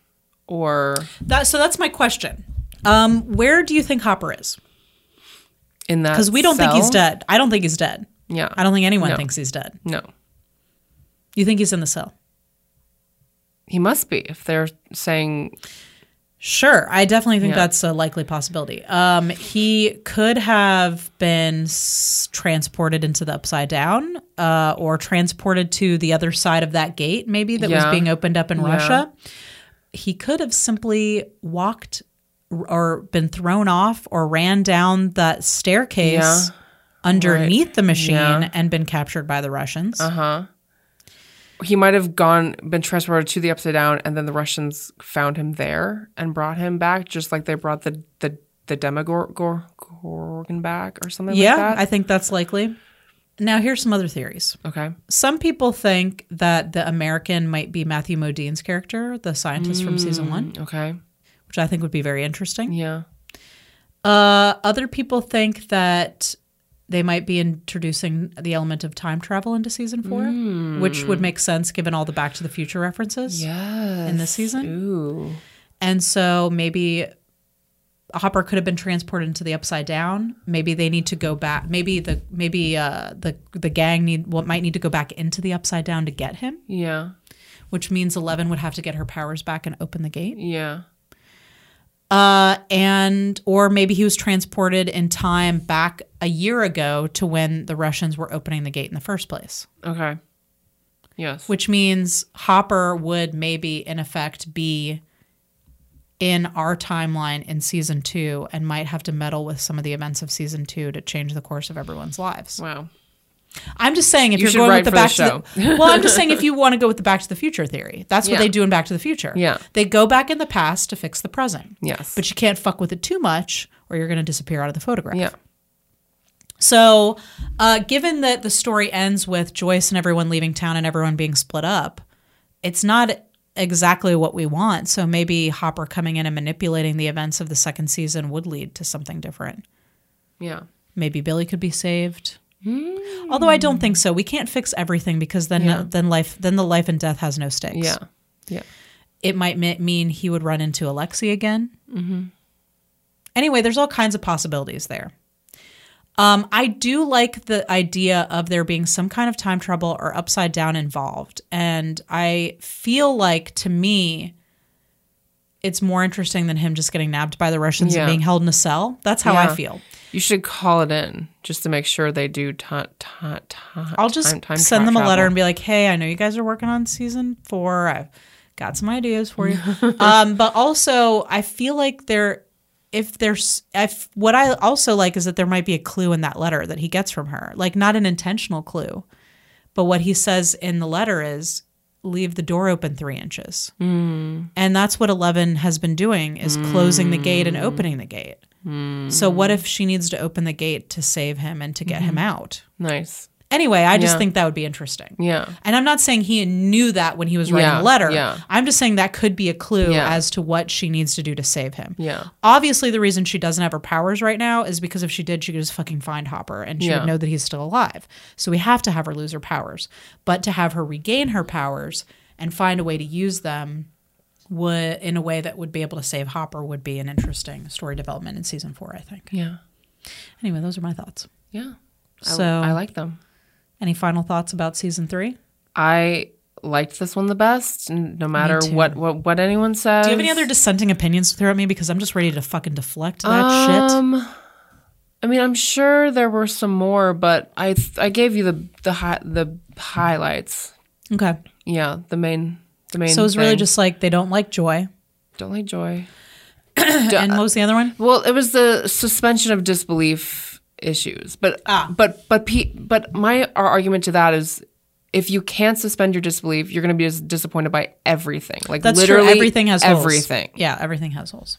or That so that's my question. Um, where do you think Hopper is? In that? Because we don't think he's dead. I don't think he's dead. Yeah, I don't think anyone No. thinks he's dead. No, You think he's in the cell? he must be if they're saying Sure, I definitely think Yeah. that's a likely possibility. Um, he could have been s- transported into the upside down, uh, or transported to the other side of that gate, maybe that was being opened up in Yeah. Russia. He could have simply walked or been thrown off or ran down the staircase Yeah. underneath the machine Yeah. and been captured by the Russians. Uh huh. He might have gone been transported to the upside down and then the russians found him there and brought him back just like they brought the the the demogorgon back or something yeah, like that I think that's likely. Now, here's some other theories. okay Some people think that the American might be Matthew Modine's character, the scientist from season one, okay which I think would be very interesting. yeah Uh, other people think that they might be introducing the element of time travel into season four, which would make sense given all the Back to the Future references. yes In this season? ooh And so maybe Hopper could have been transported into the upside down. Maybe they need to go back. Maybe the maybe uh, the the gang need what might need to go back into the upside down to get him. yeah which means Eleven would have to get her powers back and open the gate. yeah Uh, and or maybe he was transported in time back a year ago to when the Russians were opening the gate in the first place. okay yes Which means Hopper would maybe in effect be in our timeline in season two and might have to meddle with some of the events of season two to change the course of everyone's lives. wow I'm just saying if You are going with the back the to the, [LAUGHS] well, I'm just saying if [LAUGHS] you want to go with the Back to the Future theory, that's what Yeah. they do in Back to the Future. Yeah. they go back in the past to fix the present. yes but you can't fuck with it too much or you're going to disappear out of the photograph. yeah So, uh, given that the story ends with Joyce and everyone leaving town and everyone being split up, it's not exactly what we want. So maybe Hopper coming in and manipulating the events of the second season would lead to something different. yeah Maybe Billy could be saved. Although I don't think so. We can't fix everything because then Yeah. then life then the life and death has no stakes yeah yeah it might me- mean he would run into Alexei again. Mm-hmm. Anyway, there's all kinds of possibilities there. Um, I do like the idea of there being some kind of time trouble or upside down involved. And I feel like to me, it's more interesting than him just getting nabbed by the Russians Yeah. and being held in a cell. That's how Yeah. I feel. You should call it in just to make sure they do ti- ti- ti- I'll just time- time send them a letter and be like, "Hey, I know you guys are working on season four. I've got some ideas for you." [LAUGHS] um, but also, I feel like there, if there's, if what I also like is that there might be a clue in that letter that he gets from her, like not an intentional clue, but what he says in the letter is leave the door open three inches. And that's what Eleven has been doing is closing the gate and opening the gate. Hmm. So what if she needs to open the gate to save him and to get him mm-hmm. out? Nice. Anyway, I just Yeah. think that would be interesting. Yeah. And I'm not saying he knew that when he was writing Yeah, the letter. yeah. I'm just saying that could be a clue Yeah. as to what she needs to do to save him. Yeah. Obviously, the reason she doesn't have her powers right now is because if she did, she could just fucking find Hopper and she would know that he's still alive. So we have to have her lose her powers. But to have her regain her powers and find a way to use them would in a way that would be able to save Hopper would be an interesting story development in season four, I think. Yeah. Anyway, those are my thoughts. Yeah. So I like them. any final thoughts about season three? I liked this one the best, no matter what, what what anyone says. Do you have any other dissenting opinions to throw at me? Because I'm just ready to fucking deflect that shit. Um, I mean, I'm sure there were some more, but I th- I gave you the the hi- the highlights. Okay. Yeah, the main the main. So it's really thing. just like they don't like joy. don't like joy. [CLEARS THROAT] and what was the other one? Well, it was the suspension of disbelief issues, but Ah. but but P, but my our argument to that is. If you can't suspend your disbelief, you're going to be disappointed by everything. Like That's literally true. Everything has holes. everything. Yeah, everything has holes.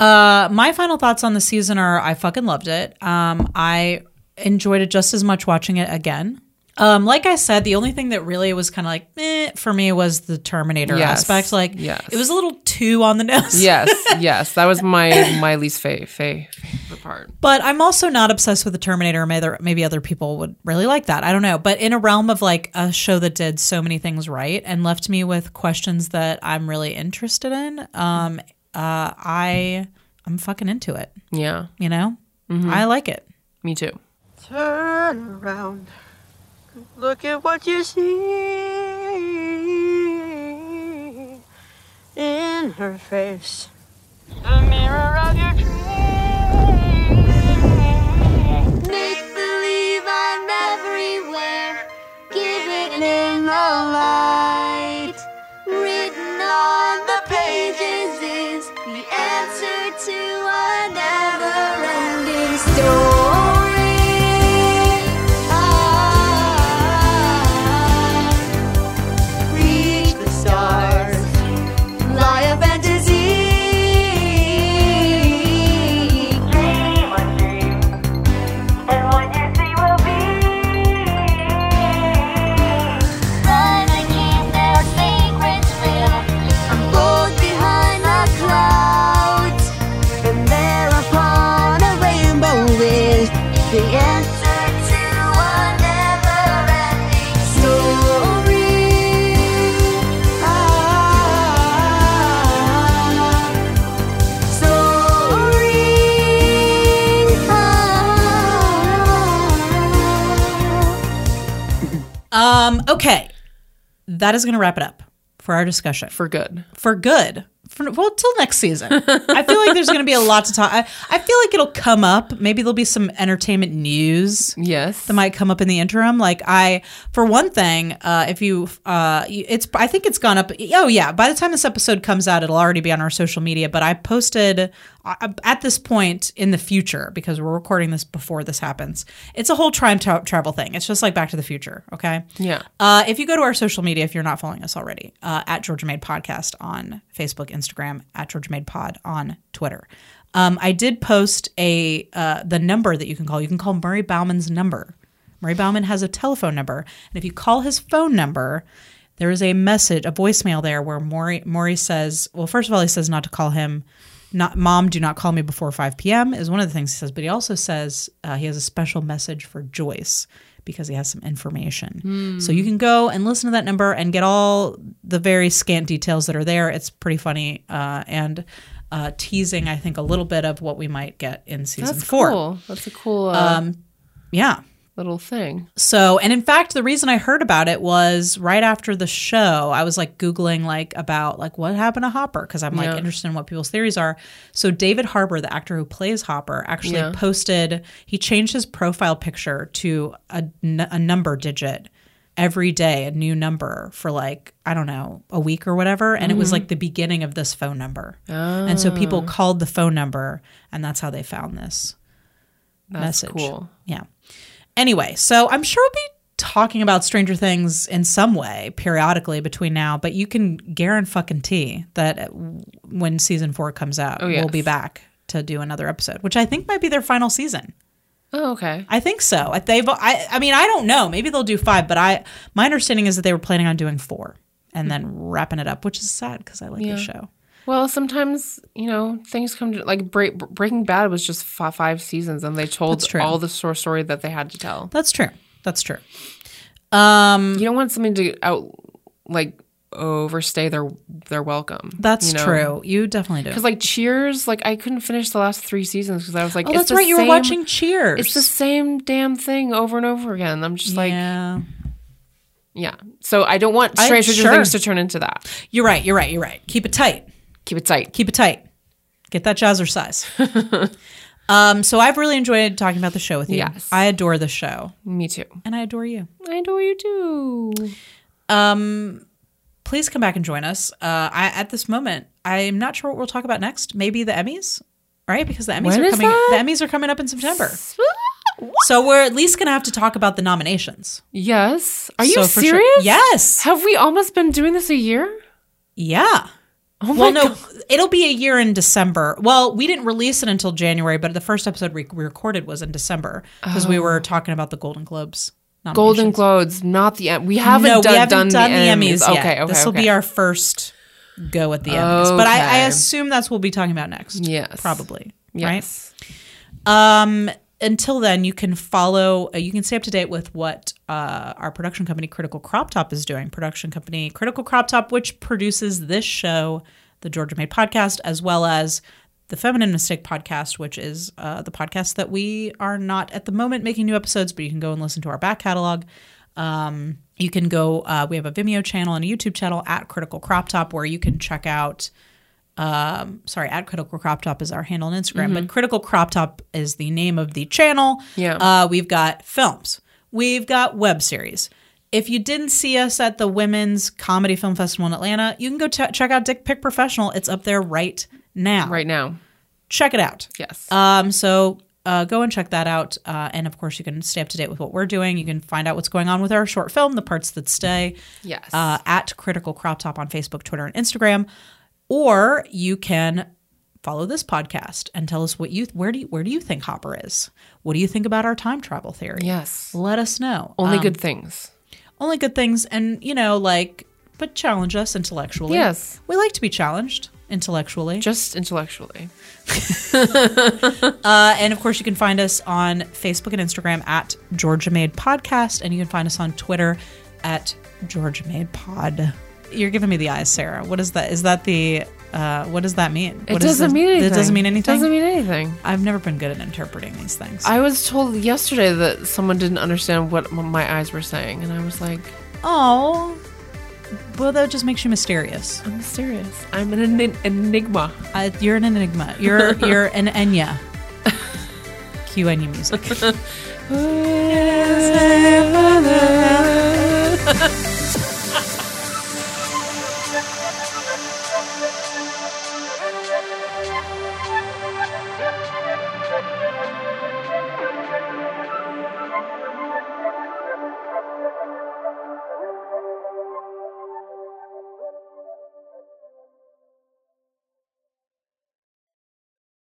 Uh, my final thoughts on the season are: I fucking loved it. Um, I enjoyed it just as much watching it again. Um, like I said, the only thing that really was kind of like eh, for me was the Terminator Yes. aspect. Like, Yes. it was a little too on the [LAUGHS] nose. Yes, [LAUGHS] yes, that was my my least fa- fa- favorite part. But I'm also not obsessed with the Terminator. Maybe other, maybe other people would really like that. I don't know. But in a realm of like a show that did so many things right and left me with questions that I'm really interested in, um, uh, I I'm fucking into it. Yeah, You know, I like it. me too. Turn around. Look at what you see in her face. The mirror of your dreams. Make believe I'm everywhere. Give it In the light. Um, okay, that is going to wrap it up for our discussion For good. for good. For, well, till next season. I feel like there's going to be a lot to talk. I, I feel like it'll come up. Maybe there'll be some entertainment news Yes. that might come up in the interim. Like I, for one thing, uh, if you, uh, it's, I think it's gone up. Oh yeah, by the time this episode comes out, it'll already be on our social media. But I posted at this point in the future because we're recording this before this happens. It's a whole time tra- travel thing. It's just like Back to the Future. Okay. Yeah. Uh, if you go to our social media, if you're not following us already, uh, at Georgia Made Podcast on Facebook, Instagram, at Georgia Made Pod on Twitter. Um, I did post a uh, the number that you can call. You can call Murray Bauman's number. Murray Bauman has a telephone number, and if you call his phone number, there is a message, a voicemail there where Maury Maury says, well, first of all, he says not to call him. Not mom, do not call me before 5 p.m. is one of the things he says, but he also says uh, he has a special message for Joyce because he has some information. So you can go and listen to that number and get all the very scant details that are there. It's pretty funny uh, and uh, teasing, I think, a little bit of what we might get in season That's four. cool. That's a cool uh, Yeah. Little thing. So, and in fact, the reason I heard about it was right after the show. I was like Googling like about like what happened to Hopper because I'm like Yeah. interested in what people's theories are. So David Harbour, the actor who plays Hopper, actually Yeah. posted, he changed his profile picture to a, n- a number digit every day, a new number for like, I don't know, a week or whatever. And it was mm-hmm. like the beginning of this phone number. oh. And so people ah. called the phone number and that's how they found this That's message. cool. Yeah. Anyway, so I'm sure we'll be talking about Stranger Things in some way periodically between now, but you can guarantee that when season four comes out, Oh, yes. we'll be back to do another episode, which I think might be their final season. Oh, okay. I think so. I- They've, I, I mean, I don't know. Maybe they'll do five, but I, my understanding is that they were planning on doing four and then wrapping it up, which is sad because I like Yeah. the show. Well, sometimes you know things come to like break, Breaking Bad was just fi- five seasons, and they told all the stor- story that they had to tell. That's true. That's true. Um, You don't want something to out like overstay their their welcome. that's you know? true. You definitely do. Because like Cheers, like I couldn't finish the last three seasons because I was like, oh, it's that's right. You were watching Cheers. It's the same damn thing over and over again. I'm just like, yeah. yeah. So I don't want I- Stranger sure. Things to turn into that. You're right. You're right. You're right. Keep it tight. Keep it tight. Keep it tight. Get that jazzercise. [LAUGHS] um, so I've really enjoyed talking about the show with you. Yes. I adore the show, Me too. and I adore you. I adore you too. Um, please come back and join us. Uh, I, at this moment, I'm not sure what we'll talk about next. Maybe the Emmys, right? Because the Emmys When are coming. The Emmys are coming up in September. So we're at least gonna have to talk about the nominations. Yes. Are you So for sure- serious? Yes. Have we almost been doing this a year? Yeah. Oh well, no, God. it'll be a year in December. Well, we didn't release it until January, but the first episode we, recorded was in December because we were talking about the Golden Globes. Golden. Globes, not the we haven't no, done, we haven't done, done, the Emmys, yet. Okay, okay, this will okay. be our first go at the Emmys, but I, I assume that's what we'll be talking about next. Yes. probably. yes. Right. Um. Until then, you can follow. Uh, you can stay up to date with what uh, our production company, Critical Crop Top, is doing. Production company Critical Crop Top, which produces this show, the Georgia Made podcast, as well as the Feminine Mistake podcast, which is uh, the podcast that we are not at the moment making new episodes, but you can go and listen to our back catalog. Um, you can go. Uh, we have a Vimeo channel and a YouTube channel at Critical Crop Top where you can check out. Um, sorry, at Critical Crop Top is our handle on Instagram, but Critical Crop Top is the name of the channel. Yeah. Uh, we've got films. We've got web series. If you didn't see us at the Women's Comedy Film Festival in Atlanta, you can go ch- check out Dick Pick Professional. It's up there right now. Right now. Check it out. Yes. Um, so uh, go and check that out. Uh, and of course, you can stay up to date with what we're doing. You can find out what's going on with our short film, The Parts That Stay, yes. uh, at Critical Crop Top on Facebook, Twitter, and Instagram. Or you can follow this podcast and tell us what you where do you, where do you think Hopper is? What do you think about our time travel theory? yes. Let us know. Only Um, good things. only good things, and you know, like, but challenge us intellectually. Yes. we like to be challenged intellectually. Just intellectually. [LAUGHS] Uh, and of course, you can find us on Facebook and Instagram at Georgia Made Podcast, and you can find us on Twitter at Georgia Made Pod. You're giving me the eyes, Sarah. What is that? Is that the? Uh, what does that mean? It What doesn't mean anything. It doesn't mean anything. It doesn't mean anything. I've never been good at interpreting these things. I was told yesterday that someone didn't understand what my eyes were saying, and I was like, oh, well, that just makes you mysterious. "I'm serious. I'm an en- enigma." Uh, you're an enigma. You're [LAUGHS] you're an Enya. Cue Enya music. [LAUGHS] [LAUGHS]